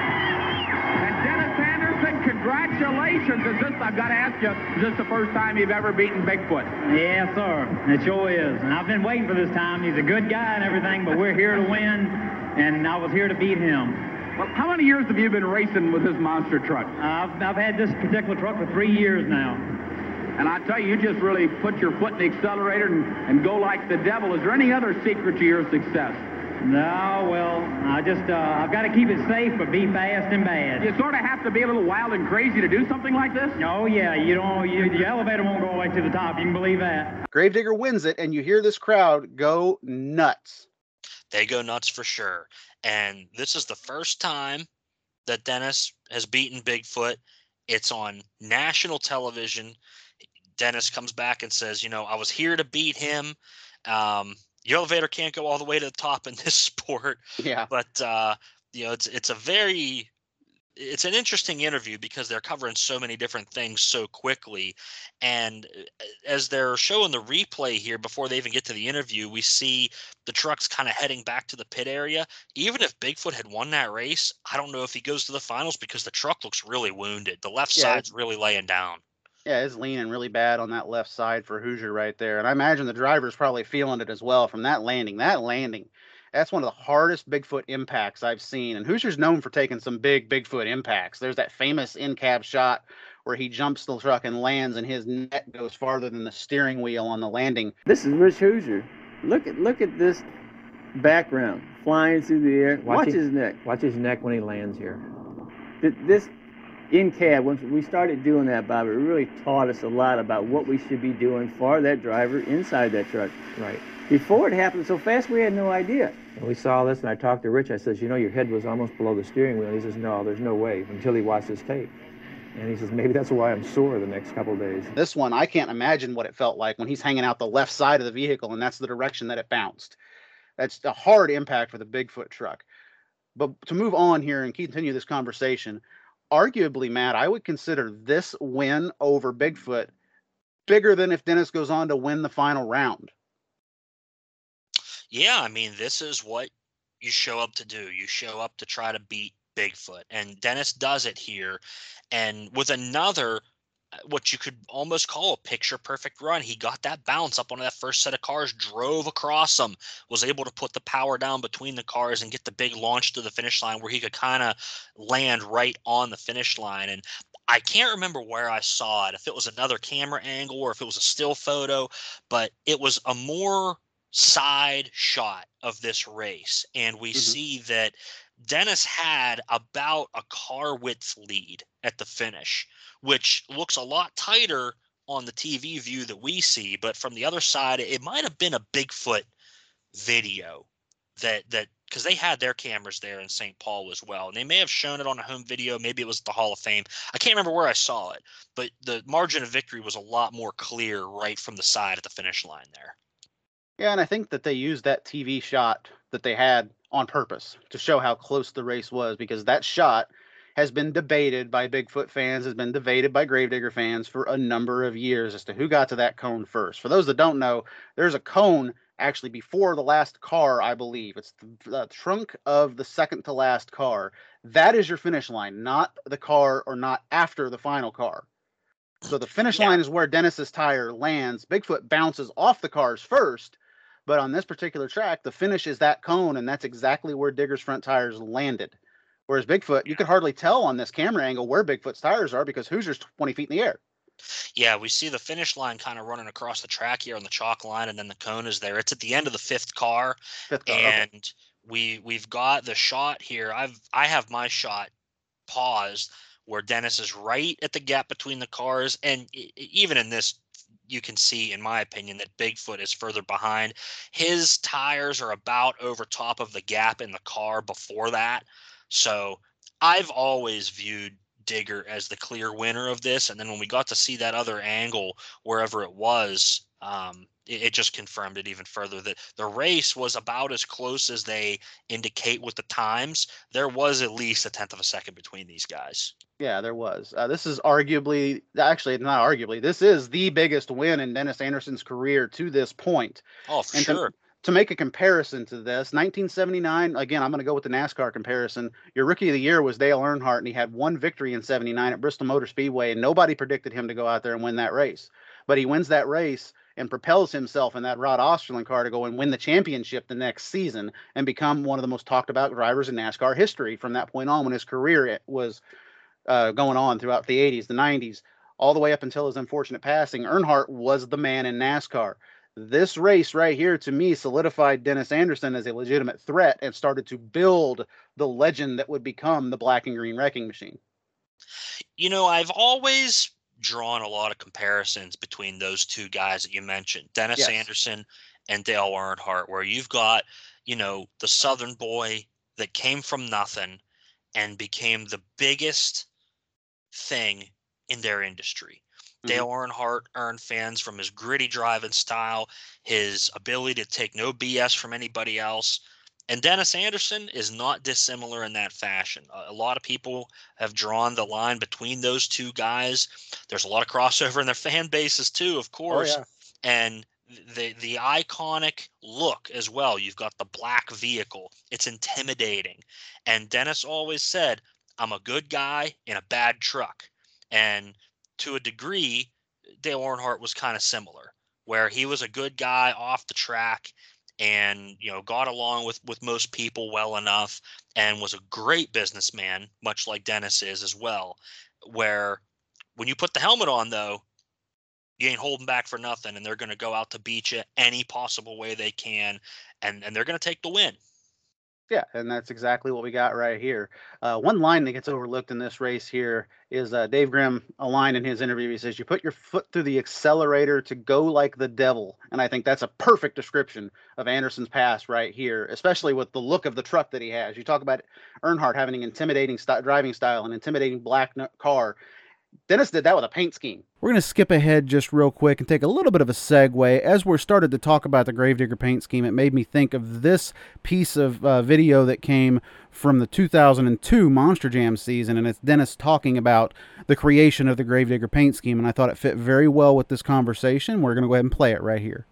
And Dennis Anderson, congratulations. Is this, I've got to ask you, is this the first time you've ever beaten Bigfoot? Yes, sir. It sure is. And I've been waiting for this time. He's a good guy and everything, but we're here to win, and I was here to beat him. Well, how many years have you been racing with this monster truck? Uh, I've, I've had this particular truck for three years now. And I tell you, you just really put your foot in the accelerator and, and go like the devil. Is there any other secret to your success? No, well, I just, uh, I've got to keep it safe, but be fast and bad. You sort of have to be a little wild and crazy to do something like this? Oh, yeah, you don't, you, the elevator won't go all the way to the top, you can believe that. Gravedigger wins it, and you hear this crowd go nuts. They go nuts for sure. And this is the first time that Dennis has beaten Bigfoot. It's on national television. Dennis comes back and says, you know, I was here to beat him. Um, the elevator can't go all the way to the top in this sport. Yeah. But uh, you know, it's it's a very it's an interesting interview because they're covering so many different things so quickly and uh, as they're showing the replay here before they even get to the interview we see the trucks kind of heading back to the pit area even if bigfoot had won that race i don't know if he goes to the finals because the truck looks really wounded the left Yeah, side's really laying down Yeah, it's leaning really bad on that left side for Hoosier right there. And I imagine the driver's probably feeling it as well from that landing. That landing, that's one of the hardest Bigfoot impacts I've seen. And Hoosier's known for taking some big Bigfoot impacts. There's that famous in cab shot where he jumps the truck and lands, and his neck goes farther than the steering wheel on the landing. This is Rich Hoosier. Look at look at this background flying through the air. Watch, Watch it- his neck. Watch his neck when he lands here. This in cab, once we started doing that, Bob, it really taught us a lot about what we should be doing for that driver inside that truck. Right. Before it happened so fast, we had no idea. And we saw this, and I talked to Rich. I says, you know, your head was almost below the steering wheel. And He says, no, there's no way. Until he watched this tape, and he says, maybe that's why I'm sore the next couple of days. This one, I can't imagine what it felt like when he's hanging out the left side of the vehicle, and that's the direction that it bounced. That's a hard impact for the Bigfoot truck. But to move on here and continue this conversation, arguably, Matt, I would consider this win over Bigfoot bigger than if Dennis goes on to win the final round. Yeah, I mean, this is what you show up to do. You show up to try to beat Bigfoot, and Dennis does it here. And with another, Uh, what you could almost call a picture perfect run, he got that bounce up on that first set of cars, drove across them, was able to put the power down between the cars and get the big launch to the finish line where he could kind of land right on the finish line. And I can't remember where I saw it, if it was another camera angle or if it was a still photo, but it was a more side shot of this race. And we mm-hmm. see that Dennis had about a car width lead at the finish, which looks a lot tighter on the TV view that we see. But from the other side, it might have been a Bigfoot video that that because they had their cameras there in St. Paul as well, and they may have shown it on a home video. Maybe it was the Hall of Fame. I can't remember where I saw it, but the margin of victory was a lot more clear right from the side at the finish line there. Yeah, and I think that they used that TV shot that they had on purpose to show how close the race was because that shot has been debated by Bigfoot fans, has been debated by Gravedigger fans for a number of years as to who got to that cone first. For those that don't know, there's a cone actually before the last car, I believe. It's the, the trunk of the second to last car. That is your finish line, not the car or not after the final car. So the finish line is where Dennis's tire lands. Bigfoot bounces off the cars first, but on this particular track, the finish is that cone, and that's exactly where Digger's front tires landed. Whereas Bigfoot, you could hardly tell on this camera angle where Bigfoot's tires are because Hoosier's 20 feet in the air. Yeah, we see the finish line kind of running across the track here on the chalk line, and then the cone is there. It's at the end of the fifth car, Fifth car, okay. and we we've got the shot here. I've I have my shot paused where Dennis is right at the gap between the cars, and even in this, you can see, in my opinion, that Bigfoot is further behind. His tires are about over top of the gap in the car before that, so I've always viewed Digger as the clear winner of this. And then when we got to see that other angle, wherever it was, um, it, it just confirmed it even further that the race was about as close as they indicate with the times. There was at least a tenth of a second between these guys. Yeah, there was. Uh, this is arguably, actually, not arguably, this is the biggest win in Dennis Anderson's career to this point. Oh, for And to- sure. to make a comparison to this, 1979, again, I'm going to go with the NASCAR comparison. Your rookie of the year was Dale Earnhardt, and he had one victory in 79 at Bristol Motor Speedway, and nobody predicted him to go out there and win that race. But he wins that race and propels himself in that Rod Osterlund car to go and win the championship the next season and become one of the most talked about drivers in NASCAR history from that point on when his career was uh, going on throughout the 80s, the 90s, all the way up until his unfortunate passing. Earnhardt was the man in NASCAR this race right here to me solidified Dennis Anderson as a legitimate threat and started to build the legend that would become the black and green wrecking machine. You know, I've always drawn a lot of comparisons between those two guys that you mentioned, Dennis Yes. Anderson and Dale Earnhardt, where you've got, you know, the Southern boy that came from nothing and became the biggest thing in their industry. Mm-hmm. Dale Earnhardt earned fans from his gritty driving style, his ability to take no BS from anybody else. And Dennis Anderson is not dissimilar in that fashion. A, lot of people have drawn the line between those two guys. There's a lot of crossover in their fan bases too, of oh, course. Oh, yeah. And the the iconic look as well. You've got the black vehicle. It's intimidating. And Dennis always said, "I'm a good guy in a bad truck." And to a degree, Dale Earnhardt was kind of similar, where he was a good guy off the track and you know got along with with most people well enough and was a great businessman much like Dennis is as well where when you put the helmet on though you ain't holding back for nothing and they're going to go out to beat you any possible way they can and and they're going to take the win Yeah, and that's exactly what we got right here. Uh, one line that gets overlooked in this race here is uh, Dave Grimm, a line in his interview. He says, You put your foot through the accelerator to go like the devil. And I think that's a perfect description of Anderson's pass right here, especially with the look of the truck that he has. You talk about Earnhardt having an intimidating st- driving style, an intimidating black n- car. Dennis did that with a paint scheme. We're going to skip ahead just real quick and take a little bit of a segue. As we're started to talk about the Gravedigger paint scheme, it made me think of this piece of uh, video that came from the 2002 Monster Jam season, and it's Dennis talking about the creation of the Gravedigger paint scheme, and I thought it fit very well with this conversation. We're going to go ahead and play it right here.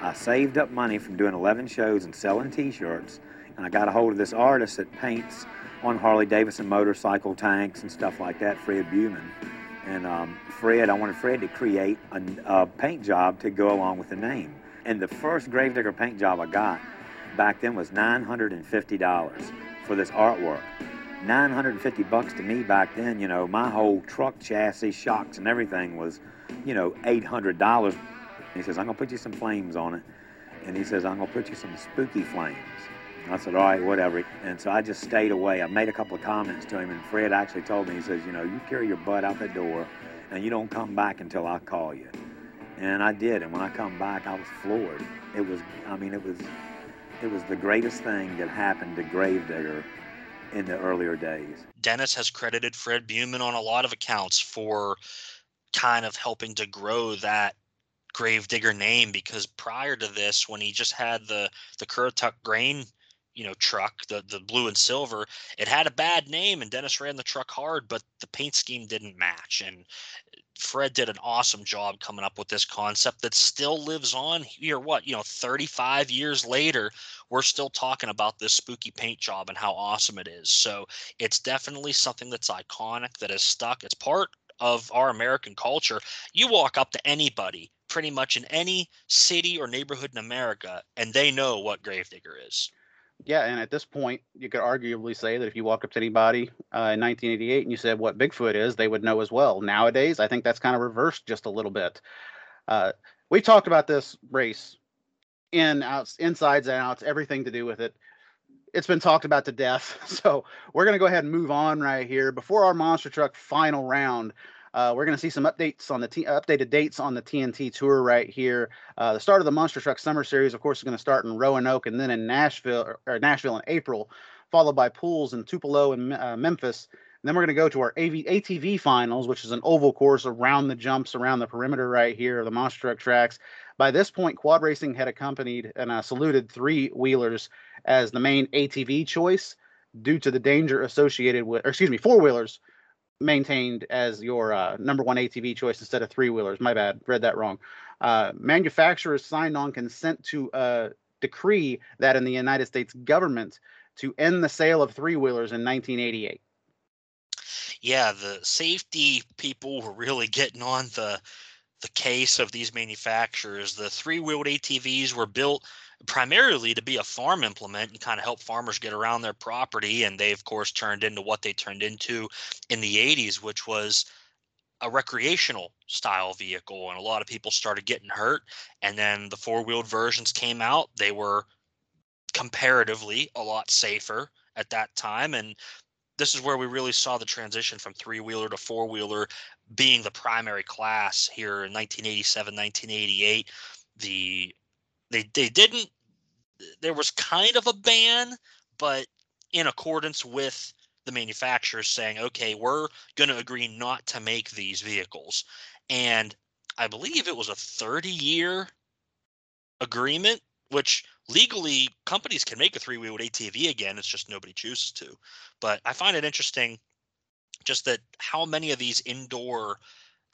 I saved up money from doing 11 shows and selling T-shirts, and I got a hold of this artist that paints on Harley Davidson motorcycle tanks and stuff like that, Fred Buman. And um, Fred, I wanted Fred to create a, a paint job to go along with the name. And the first Gravedigger paint job I got back then was $950 for this artwork. 950 bucks to me back then, you know, my whole truck chassis, shocks, and everything was, you know, $800. He says, I'm going to put you some flames on it. And he says, I'm going to put you some spooky flames. I said, all right, whatever. And so I just stayed away. I made a couple of comments to him, and Fred actually told me, he says, you know, you carry your butt out the door, and you don't come back until I call you. And I did, and when I come back, I was floored. It was, I mean, it was, it was the greatest thing that happened to Gravedigger in the earlier days. Dennis has credited Fred Buman on a lot of accounts for kind of helping to grow that Gravedigger name because prior to this, when he just had the the Currituck grain, you know, truck, the the blue and silver, it had a bad name, and Dennis ran the truck hard, but the paint scheme didn't match. And uh, Fred did an awesome job coming up with this concept that still lives on here. What you know, 35 years later, we're still talking about this spooky paint job and how awesome it is. So it's definitely something that's iconic that is stuck. It's part of our American culture. You walk up to anybody pretty much in any city or neighborhood in America, and they know what Gravedigger is. Yeah, and at this point, you could arguably say that if you walk up to anybody uh, in 1988 and you said what Bigfoot is, they would know as well. Nowadays, I think that's kind of reversed just a little bit. Uh, we talked about this race in outs, insides and outs, everything to do with it. It's been talked about to death, so we're gonna go ahead and move on right here before our monster truck final round. Uh, we're going to see some updates on the t- updated dates on the TNT tour right here. Uh, the start of the Monster Truck Summer Series, of course, is going to start in Roanoke and then in Nashville or, or Nashville in April, followed by pools in Tupelo and uh, Memphis. And then we're going to go to our AV, ATV finals, which is an oval course around the jumps around the perimeter right here of the Monster Truck tracks. By this point, Quad Racing had accompanied and uh, saluted three wheelers as the main ATV choice due to the danger associated with, or excuse me, four wheelers maintained as your uh, number one ATV choice instead of three wheelers. My bad, read that wrong. Uh, manufacturers signed on consent to a decree that in the United States government to end the sale of three wheelers in 1988. Yeah, the safety people were really getting on the the case of these manufacturers. The three-wheeled ATVs were built primarily to be a farm implement and kind of help farmers get around their property. And they, of course, turned into what they turned into in the 80s, which was a recreational style vehicle. And a lot of people started getting hurt. And then the four wheeled versions came out. They were comparatively a lot safer at that time. And this is where we really saw the transition from three wheeler to four wheeler being the primary class here in 1987, 1988. The they they didn't there was kind of a ban, but in accordance with the manufacturers saying, okay, we're going to agree not to make these vehicles. and I believe it was a 30 year agreement, which legally companies can make a three wheeled ATV again. It's just nobody chooses to. But I find it interesting just that how many of these indoor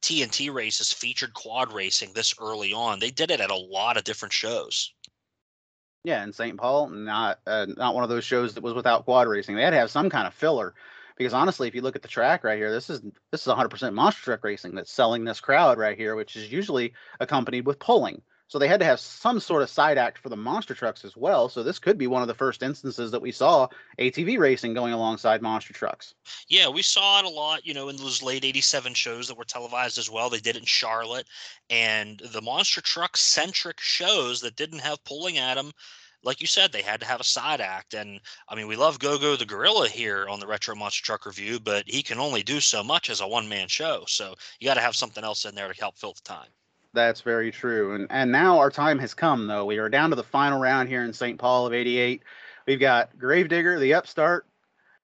TNT races featured quad racing this early on. They did it at a lot of different shows. Yeah, in St. Paul, not uh, not one of those shows that was without quad racing. They had to have some kind of filler because honestly, if you look at the track right here, this is this is 100% monster truck racing that's selling this crowd right here, which is usually accompanied with pulling. So they had to have some sort of side act for the monster trucks as well. So this could be one of the first instances that we saw ATV racing going alongside monster trucks. Yeah, we saw it a lot, you know, in those late 87 shows that were televised as well. They did it in Charlotte and the monster truck centric shows that didn't have pulling at them like you said, they had to have a side act. And I mean, we love Gogo the Gorilla here on the Retro Monster Truck Review, but he can only do so much as a one man show. So you got to have something else in there to help fill the time. That's very true. And and now our time has come though. We are down to the final round here in St. Paul of 88. We've got Gravedigger, the upstart,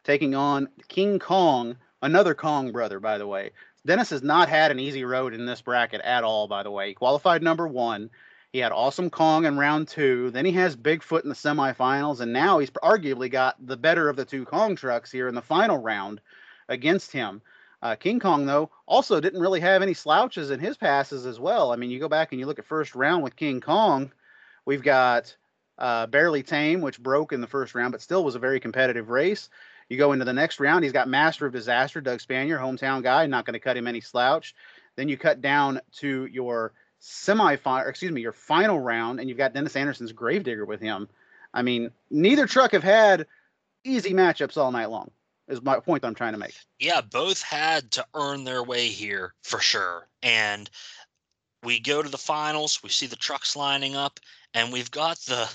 taking on King Kong, another Kong brother, by the way. Dennis has not had an easy road in this bracket at all, by the way. He qualified number one. He had Awesome Kong in round two. Then he has Bigfoot in the semifinals, and now he's arguably got the better of the two Kong trucks here in the final round against him. Uh, King Kong, though, also didn't really have any slouches in his passes as well. I mean, you go back and you look at first round with King Kong, we've got uh, Barely Tame, which broke in the first round, but still was a very competitive race. You go into the next round, he's got Master of Disaster, Doug Spanier, hometown guy, not going to cut him any slouch. Then you cut down to your semifinal, excuse me, your final round, and you've got Dennis Anderson's Gravedigger with him. I mean, neither truck have had easy matchups all night long. Is my point I'm trying to make. Yeah, both had to earn their way here for sure. And we go to the finals, we see the trucks lining up, and we've got the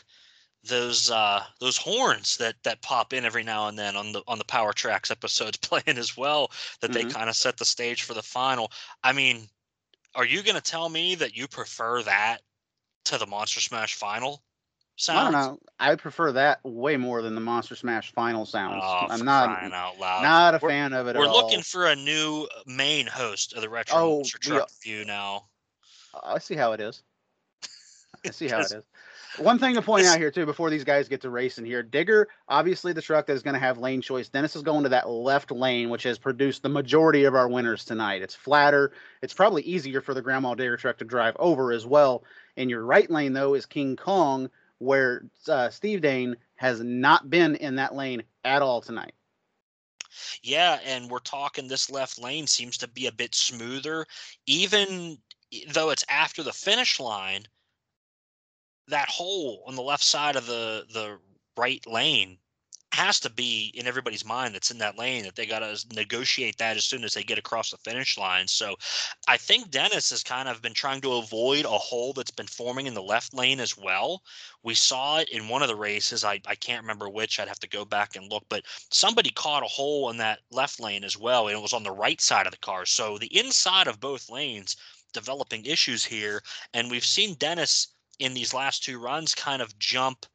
those uh those horns that that pop in every now and then on the on the power tracks episodes playing as well that mm-hmm. they kind of set the stage for the final i mean are you going to tell me that you prefer that to the Monster Smash final sounds? I don't know. I prefer that way more than the Monster Smash final sounds. Oh, I'm not out loud. not a we're, fan of it. All. We're looking all. for a new uh, main host of the Retro oh, Monster Truck View now. Oh, I see how it is. I see how it is. One thing to point out here too, before these guys get to racing here, Digger, obviously the truck that is going to have lane choice. Dennis is going to that left lane, which has produced the majority of our winners tonight. It's flatter. It's probably easier for the Grandma Digger truck to drive over as well. In your right lane though is King Kong, where uh, Steve Dane has not been in that lane at all tonight. Yeah, and we're talking this left lane seems to be a bit smoother, even though it's after the finish line that hole on the left side of the the right lane has to be in everybody's mind that's in that lane that they got to negotiate that as soon as they get across the finish line. So I think Dennis has kind of been trying to avoid a hole that's been forming in the left lane as well. We saw it in one of the races. I, I can't remember which. I'd have to go back and look, but somebody caught a hole in that left lane as well, and it was on the right side of the car. So the inside of both lanes developing issues here. And we've seen Dennis in these last two runs kind of jump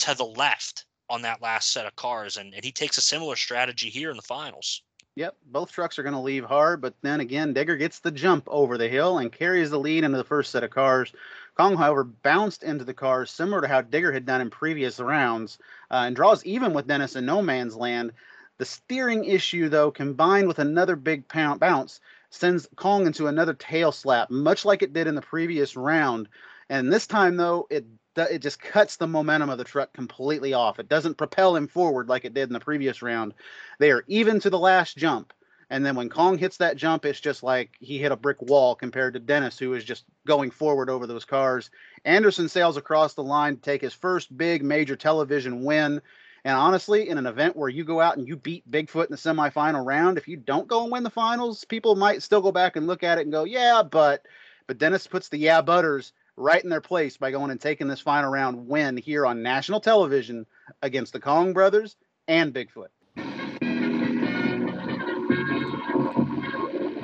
to the left on that last set of cars. And, and he takes a similar strategy here in the finals. Yep, both trucks are going to leave hard, but then again, Digger gets the jump over the hill and carries the lead into the first set of cars. Kong, however, bounced into the cars similar to how Digger had done in previous rounds uh, and draws even with Dennis in no man's land. The steering issue, though, combined with another big pound bounce, sends Kong into another tail slap, much like it did in the previous round. And this time, though, it it just cuts the momentum of the truck completely off. It doesn't propel him forward like it did in the previous round. They are even to the last jump. And then when Kong hits that jump, it's just like he hit a brick wall compared to Dennis, who is just going forward over those cars. Anderson sails across the line to take his first big major television win. And honestly, in an event where you go out and you beat Bigfoot in the semifinal round, if you don't go and win the finals, people might still go back and look at it and go, yeah, but. But Dennis puts the yeah butters right in their place by going and taking this final round win here on national television against the Kong brothers and Bigfoot.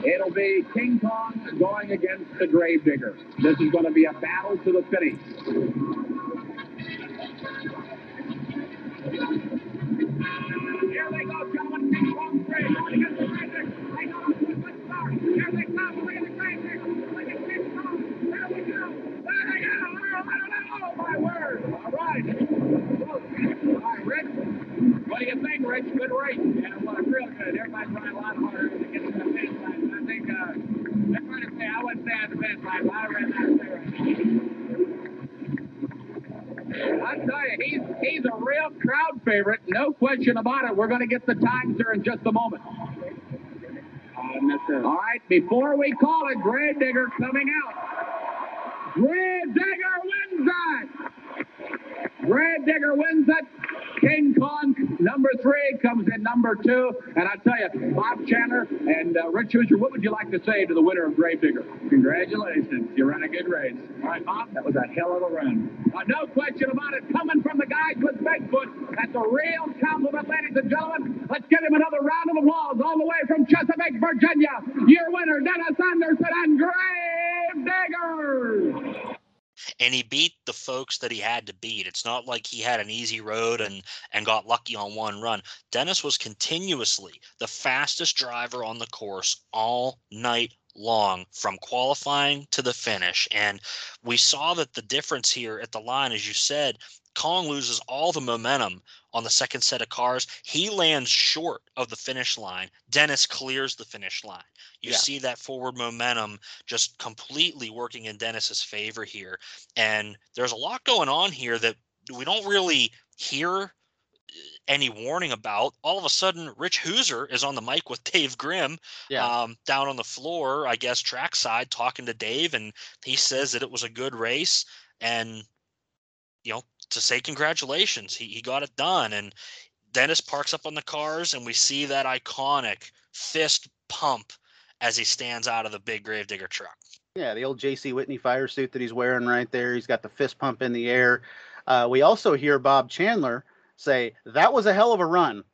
It'll be King Kong going against the Gravedigger. This is going to be a battle to the finish. Here they go, gentlemen. King Kong Grave going against the. They a good start. Here they come. follow my word. All right. All right, Rich. What do you think, Rich? Good race. Yeah, well, it's real good. Everybody's running a lot harder to get to the finish line. I think uh, they're trying to say I wouldn't say at the finish line, but I ran that there right now. I tell you, he's he's a real crowd favorite, no question about it. We're going to get the times here in just a moment. Uh, All right, before we call it, Grave Digger coming out. Gravedigger wins that. Gravedigger wins it. King Kong, number three, comes in number two. And I tell you, Bob Chandler and uh, Rich Hoosier, what would you like to say to the winner of Gravedigger? Congratulations. You ran a good race. All right, Bob? That was a hell of a run. Uh, no question about it. Coming from the guys with Bigfoot, that's a real compliment, ladies and gentlemen. Let's give him another round of applause all the way from Chesapeake, Virginia. Your winner, Dennis Anderson and Gravedigger. and he beat the folks that he had to beat. It's not like he had an easy road and and got lucky on one run. Dennis was continuously the fastest driver on the course all night long from qualifying to the finish. And we saw that the difference here at the line, as you said, Kong loses all the momentum on the second set of cars. He lands short of the finish line. Dennis clears the finish line. You Yeah. see that forward momentum just completely working in Dennis's favor here. And there's a lot going on here that we don't really hear uh, any warning about. All of a sudden, Rich Hoosier is on the mic with Dave Grimm Yeah. um, down on the floor, I guess, trackside, talking to Dave. And he says that it was a good race. And, you know, to say congratulations, he, he got it done. And Dennis parks up on the cars, and we see that iconic fist pump as he stands out of the big Gravedigger truck. Yeah, the old J.C. Whitney fire suit that he's wearing right there. He's got the fist pump in the air. Uh, we also hear Bob Chandler say that was a hell of a run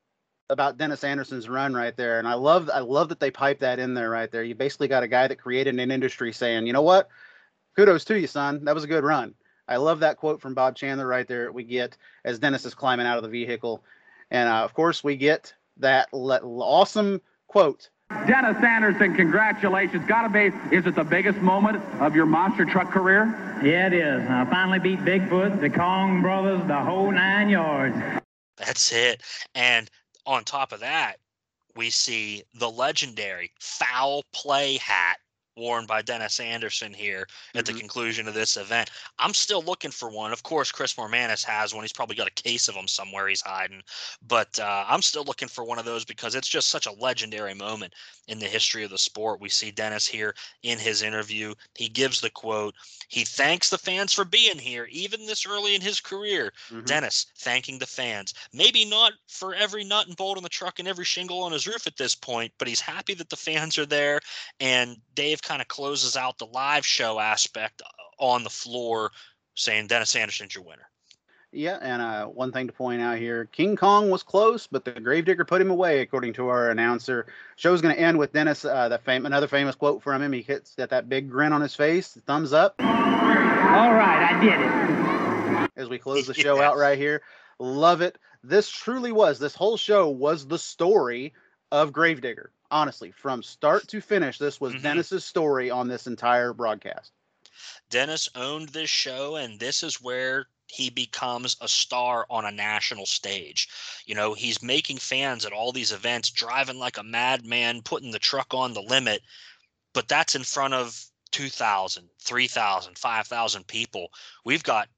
about Dennis Anderson's run right there, and I love I love that they pipe that in there right there. You basically got a guy that created an industry saying, you know what, kudos to you, son. That was a good run. I love that quote from Bob Chandler right there. We get as Dennis is climbing out of the vehicle, and uh, of course we get that le- awesome quote Dennis Anderson, congratulations. Gotta be, is it the biggest moment of your monster truck career? Yeah, it is. I finally beat Bigfoot, the Kong brothers, the whole nine yards. That's it. And on top of that, we see the legendary foul play hat worn by Dennis Anderson here at the conclusion of this event. I'm still looking for one. Of course, Chris Mormanis has one. He's probably got a case of them somewhere he's hiding. But uh, I'm still looking for one of those because it's just such a legendary moment in the history of the sport. We see Dennis here in his interview. He gives the quote. He thanks the fans for being here, even this early in his career. Dennis thanking the fans. Maybe not for every nut and bolt on the truck and every shingle on his roof at this point, but he's happy that the fans are there. And Dave kind of closes out the live show aspect uh, on the floor, saying Dennis Anderson's your winner. Yeah, and uh, one thing to point out here: King Kong was close, but the Gravedigger put him away, according to our announcer. Show's going to end with Dennis. Uh, that fam- another famous quote from him. He hits got that big grin on his face, thumbs up. All right, I did it. As we close the show out right here, love it. This truly was. This whole show was the story of Gravedigger. Honestly, from start to finish, this was mm-hmm. Dennis's story on this entire broadcast. Dennis owned this show, and this is where he becomes a star on a national stage. You know, he's making fans at all these events, driving like a madman, putting the truck on the limit, but that's in front of 2,000, 3,000, 5,000 people. We've got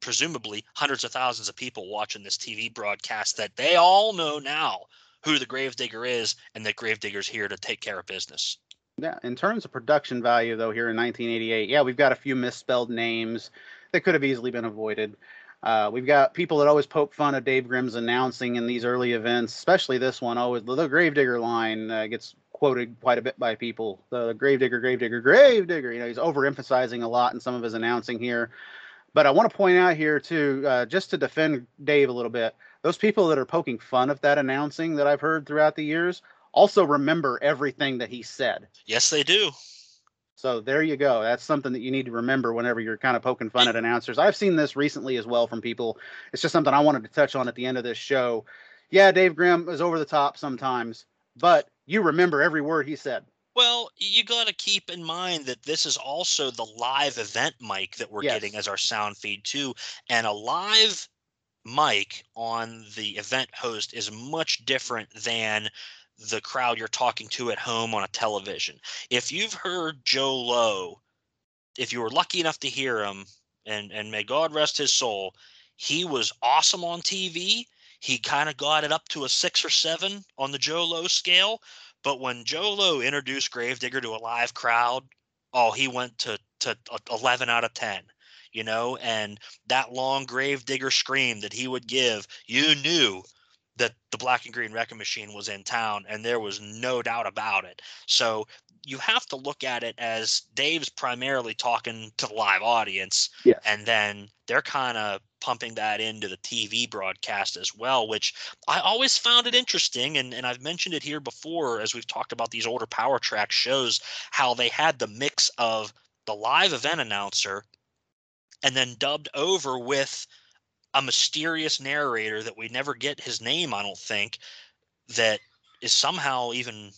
presumably hundreds of thousands of people watching this TV broadcast that they all know now who the Gravedigger is and that Gravedigger's here to take care of business. Yeah, in terms of production value, though, here in 1988, yeah, we've got a few misspelled names that could have easily been avoided. Uh, we've got people that always poke fun of Dave Grimm's announcing in these early events, especially this one. Always the Gravedigger line uh, gets quoted quite a bit by people. The Gravedigger, Gravedigger, Gravedigger. You know, he's overemphasizing a lot in some of his announcing here. But I want to point out here too, uh, just to defend Dave a little bit, those people that are poking fun of that announcing that I've heard throughout the years also remember everything that he said. Yes, they do. So there you go. That's something that you need to remember whenever you're kind of poking fun at announcers. I've seen this recently as well from people. It's just something I wanted to touch on at the end of this show. Yeah, Dave Grimm is over the top sometimes, but you remember every word he said. Well, you got to keep in mind that this is also the live event mic that we're Yes. getting as our sound feed too, and a live mic on the event host is much different than the crowd you're talking to at home on a television. If you've heard Joe Lowe, if you were lucky enough to hear him, and and may God rest his soul, he was awesome on TV. He kind of got it up to a six or seven on the Joe Lowe scale. But when Joe Lowe introduced Gravedigger to a live crowd, oh, he went to to 11 out of 10 you know, and that long grave digger scream that he would give, you knew that the black and green wrecking machine was in town and there was no doubt about it. So you have to look at it as Dave's primarily talking to the live audience. Yes. And then they're kind of pumping that into the TV broadcast as well, which I always found it interesting. And, and I've mentioned it here before as we've talked about these older power track shows, how they had the mix of the live event announcer and then dubbed over with a mysterious narrator that we never get his name, I don't think, that is somehow even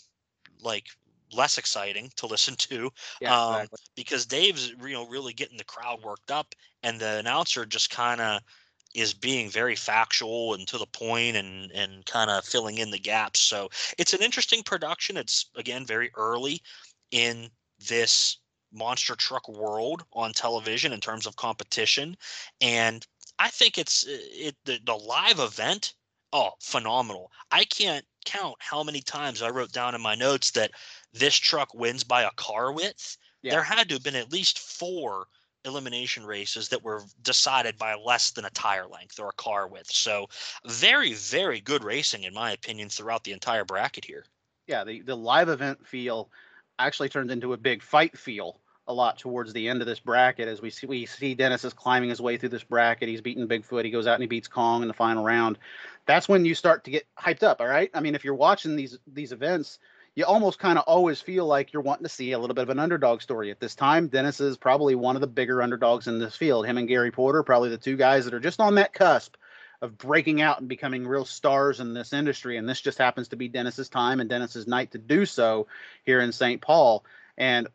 like less exciting to listen to. Yeah, um, exactly. because Dave's you know really getting the crowd worked up and the announcer just kind of is being very factual and to the point and and kind of filling in the gaps. So it's an interesting production. It's again very early in this monster truck world on television in terms of competition. And i think it's uh, it the, the live event oh phenomenal. I can't count how many times i wrote down in my notes that this truck wins by a car width. Yeah. there had to have been at least four elimination races that were decided by less than a tire length or a car width. So very very good racing in my opinion throughout the entire bracket here. Yeah, the, the live event feel actually turned into a big fight feel a lot towards the end of this bracket as we see we see Dennis is climbing his way through this bracket. He's beating Bigfoot. He goes out and he beats Kong in the final round. That's when you start to get hyped up, all right? I mean, if you're watching these these events, you almost kind of always feel like you're wanting to see a little bit of an underdog story at this time. Dennis is probably one of the bigger underdogs in this field. Him and Gary Porter, probably the two guys that are just on that cusp of breaking out and becoming real stars in this industry. And this just happens to be Dennis's time and Dennis's night to do so here in St. Paul. And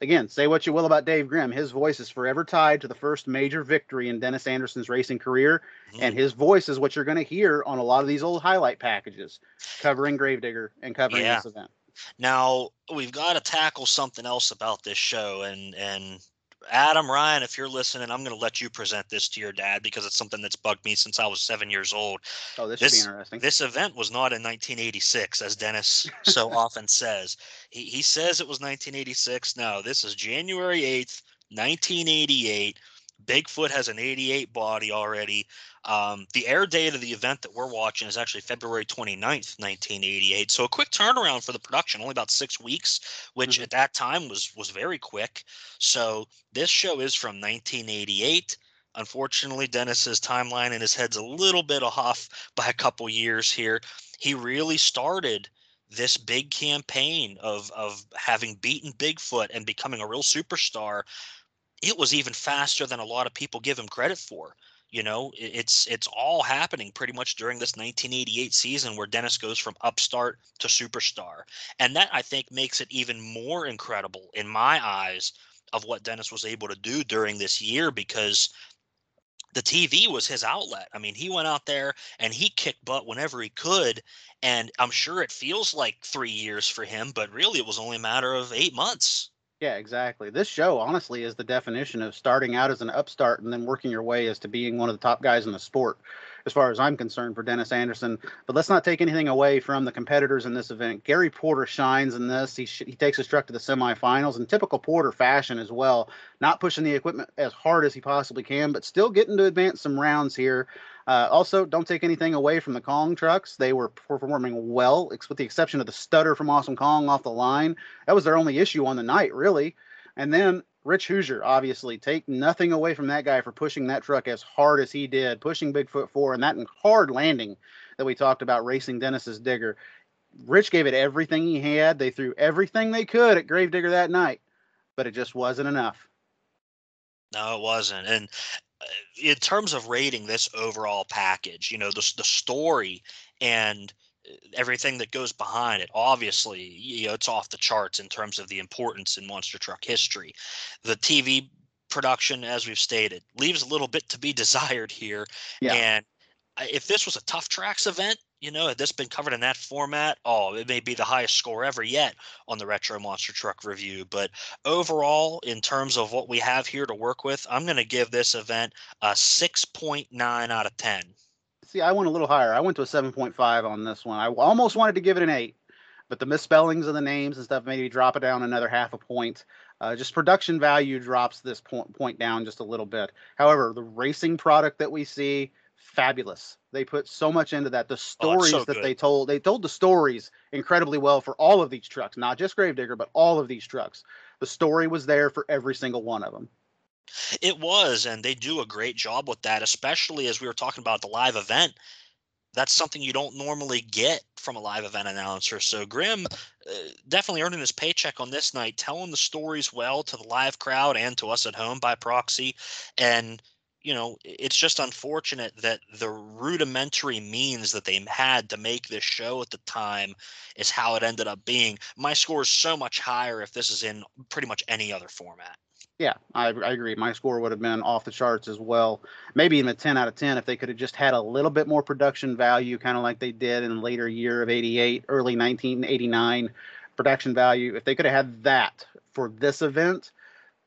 again, say what you will about Dave Grimm, his voice is forever tied to the first major victory in Dennis Anderson's racing career, mm-hmm. and his voice is what you're going to hear on a lot of these old highlight packages covering Gravedigger and covering Yeah. this event. Now we've got to tackle something else about this show, and and Adam Ryan, if you're listening, I'm going to let you present this to your dad because it's something that's bugged me since I was seven years old. Oh, this, should This be interesting. this event was not in 1986, as Dennis so often says. He he says it was 1986. No, this is January 8th, 1988. Bigfoot has an 88 body already. Um, the air date of the event that we're watching is actually February 29th, 1988. So a quick turnaround for the production, only about six weeks, which at that time was was very quick. So this show is from 1988. Unfortunately, Dennis's timeline in his head's a little bit off by a couple years here. He really started this big campaign of of having beaten Bigfoot and becoming a real superstar. It was even faster than a lot of people give him credit for. You know, it's it's all happening pretty much during this 1988 season where Dennis goes from upstart to superstar. And that I think makes it even more incredible in my eyes of what Dennis was able to do during this year because the TV was his outlet. I mean, he went out there and he kicked butt whenever he could. And I'm sure it feels like three years for him, but really it was only a matter of eight months. Yeah, exactly. This show, honestly, is the definition of starting out as an upstart and then working your way as to being one of the top guys in the sport, as far as I'm concerned, for Dennis Anderson. But let's not take anything away from the competitors in this event. Gary Porter shines in this. He, sh- he takes his truck to the semifinals in typical Porter fashion as well, not pushing the equipment as hard as he possibly can, but still getting to advance some rounds here. Uh, also, don't take anything away from the Kong trucks. They were performing well, with the exception of the stutter from Awesome Kong off the line. That was their only issue on the night, really. And then Rich Hoosier, obviously, take nothing away from that guy for pushing that truck as hard as he did, pushing Bigfoot four and that hard landing that we talked about racing Dennis's digger. Rich gave it everything he had. They threw everything they could at Gravedigger that night, but it just wasn't enough. No, it wasn't. And in terms of rating this overall package, you know, the the story and uh, everything that goes behind it, obviously, you know, it's off the charts in terms of the importance in monster truck history. The TV production, as we've stated, leaves a little bit to be desired here. Yeah. And if this was a tough tracks event, you know, had this been covered in that format, oh, it may be the highest score ever yet on the Retro Monster Truck review. But overall, in terms of what we have here to work with, I'm going to give this event a 6.9 out of 10. See, I went a little higher. I went to a 7.5 on this one. I almost wanted to give it an 8, but the misspellings of the names and stuff made me drop it down another half a point. Uh, just production value drops this point, point down just a little bit. However, the racing product that we see, fabulous. They put so much into that. The stories so that good. they told, they told the stories incredibly well for all of these trucks, not just Gravedigger, but all of these trucks. The story was there for every single one of them. It was, and they do a great job with that, especially as we were talking about the live event. That's something you don't normally get from a live event announcer. So Grimm uh, definitely earning his paycheck on this night, telling the stories well to the live crowd and to us at home by proxy. And you know, it's just unfortunate that the rudimentary means that they had to make this show at the time is how it ended up being. My score is so much higher if this is in pretty much any other format. Yeah, I, I agree. My score would have been off the charts as well. Maybe even a 10 out of 10 if they could have just had a little bit more production value, kind of like they did in the later year of 88, early 1989 production value. If they could have had that for this event,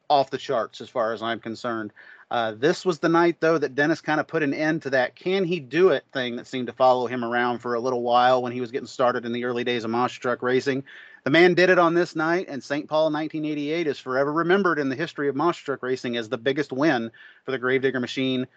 off the charts as far as I'm concerned. Uh, this was the night, though, that Dennis kind of put an end to that can he do it thing that seemed to follow him around for a little while when he was getting started in the early days of monster truck racing. The man did it on this night, and St. Paul 1988 is forever remembered in the history of monster truck racing as the biggest win for the Gravedigger machine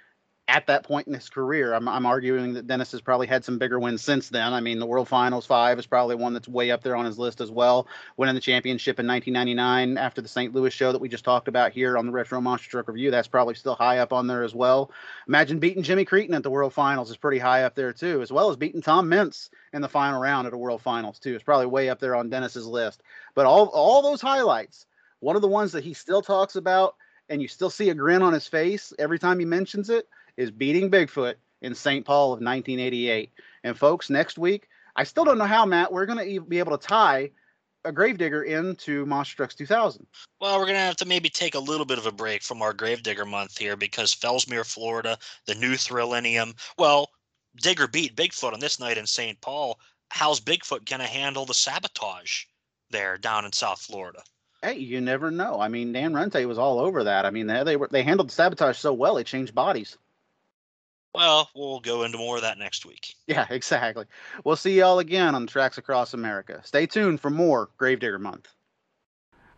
at that point in his career. I'm, I'm arguing that Dennis has probably had some bigger wins since then. I mean, the World Finals five is probably one that's way up there on his list as well. Winning the championship in 1999 after the St. Louis show that we just talked about here on the Retro Monster Truck Review, that's probably still high up on there as well. Imagine beating Jimmy Creten at the World Finals is pretty high up there too, as well as beating Tom Meents in the final round at a World Finals too. It's probably way up there on Dennis's list. But all all those highlights, one of the ones that he still talks about, and you still see a grin on his face every time he mentions it is beating Bigfoot in St. Paul of 1988. And folks, next week, I still don't know how, Matt, we're going to be able to tie a Gravedigger into Monster Trucks 2000. Well, we're going to have to maybe take a little bit of a break from our Gravedigger month here because Fellsmere, Florida, the new Thrillennium. Well, Digger beat Bigfoot on this night in St. Paul. How's Bigfoot going to handle the sabotage there down in South Florida? Hey, you never know. I mean, Dan Runte was all over that. I mean, they they, were, they handled the sabotage so well, they changed bodies. Well, we'll go into more of that next week. Yeah, exactly. We'll see y'all again on tracks across America. Stay tuned for more Gravedigger Month.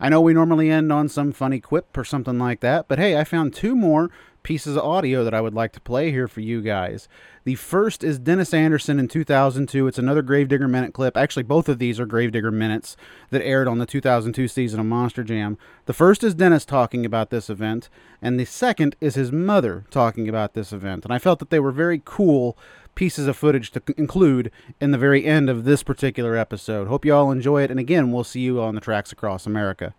I know we normally end on some funny quip or something like that, but hey, I found two more pieces of audio that I would like to play here for you guys. The first is Dennis Anderson in 2002. It's another Gravedigger Minute clip. Actually, both of these are Gravedigger Minutes that aired on the 2002 season of Monster Jam. The first is Dennis talking about this event, and the second is his mother talking about this event. And I felt that they were very cool pieces of footage to include in the very end of this particular episode. Hope you all enjoy it, and again, we'll see you on the tracks across America.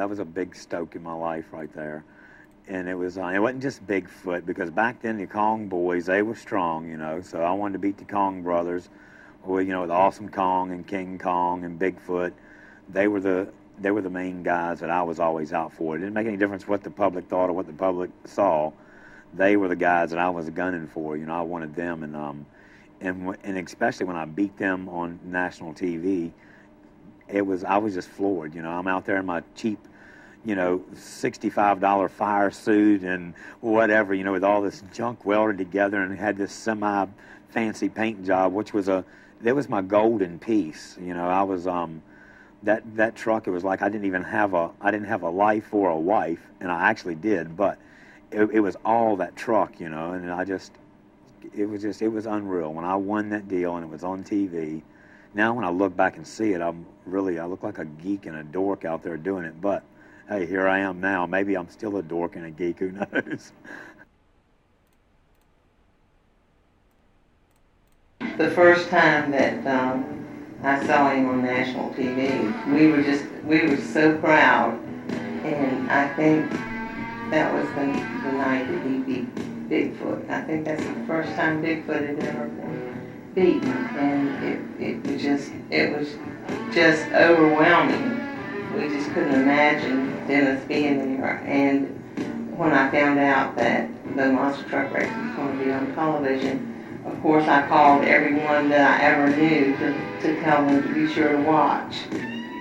That was a big stoke in my life right there. And it was, uh, it wasn't just Bigfoot because back then the Kong boys, they were strong, you know. So I wanted to beat the Kong brothers, or you know, the Awesome Kong and King Kong and Bigfoot. They were the they were the main guys that I was always out for. It didn't make any difference what the public thought or what the public saw. They were the guys that I was gunning for. You know, I wanted them, and um, and and especially when I beat them on national TV, it was I was just floored. You know, I'm out there in my cheap, you know, sixty-five dollar fire suit and whatever. You know, with all this junk welded together and had this semi fancy paint job, which was a that was my golden piece. You know, I was um that that truck. It was like I didn't even have a I didn't have a life or a wife, and I actually did, but it, it was all that truck. You know, and I just it was just it was unreal when I won that deal and it was on TV. Now when I look back and see it, I'm really I look like a geek and a dork out there doing it. But hey, here I am now. Maybe I'm still a dork and a geek. Who knows? The first time that um, I saw him on national TV, we were just we were so proud, and I think that was the, the night that he beat Bigfoot. I think that's the first time Bigfoot had ever been beaten, and it, it was just it was just overwhelming. We just couldn't imagine Dennis being there, and when I found out that the monster truck race was going to be on television, of course I called everyone that I ever knew to, to tell them to be sure to watch.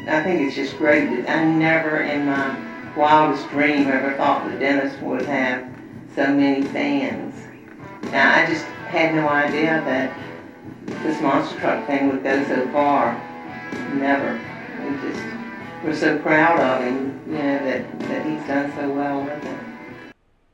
I think it's just great I never in my wildest dream ever thought that Dennis would have so many fans. Now, I just had no idea that this monster truck thing would go so far. Never. We just, we're so proud of him, you know, that, that he's done so well with it.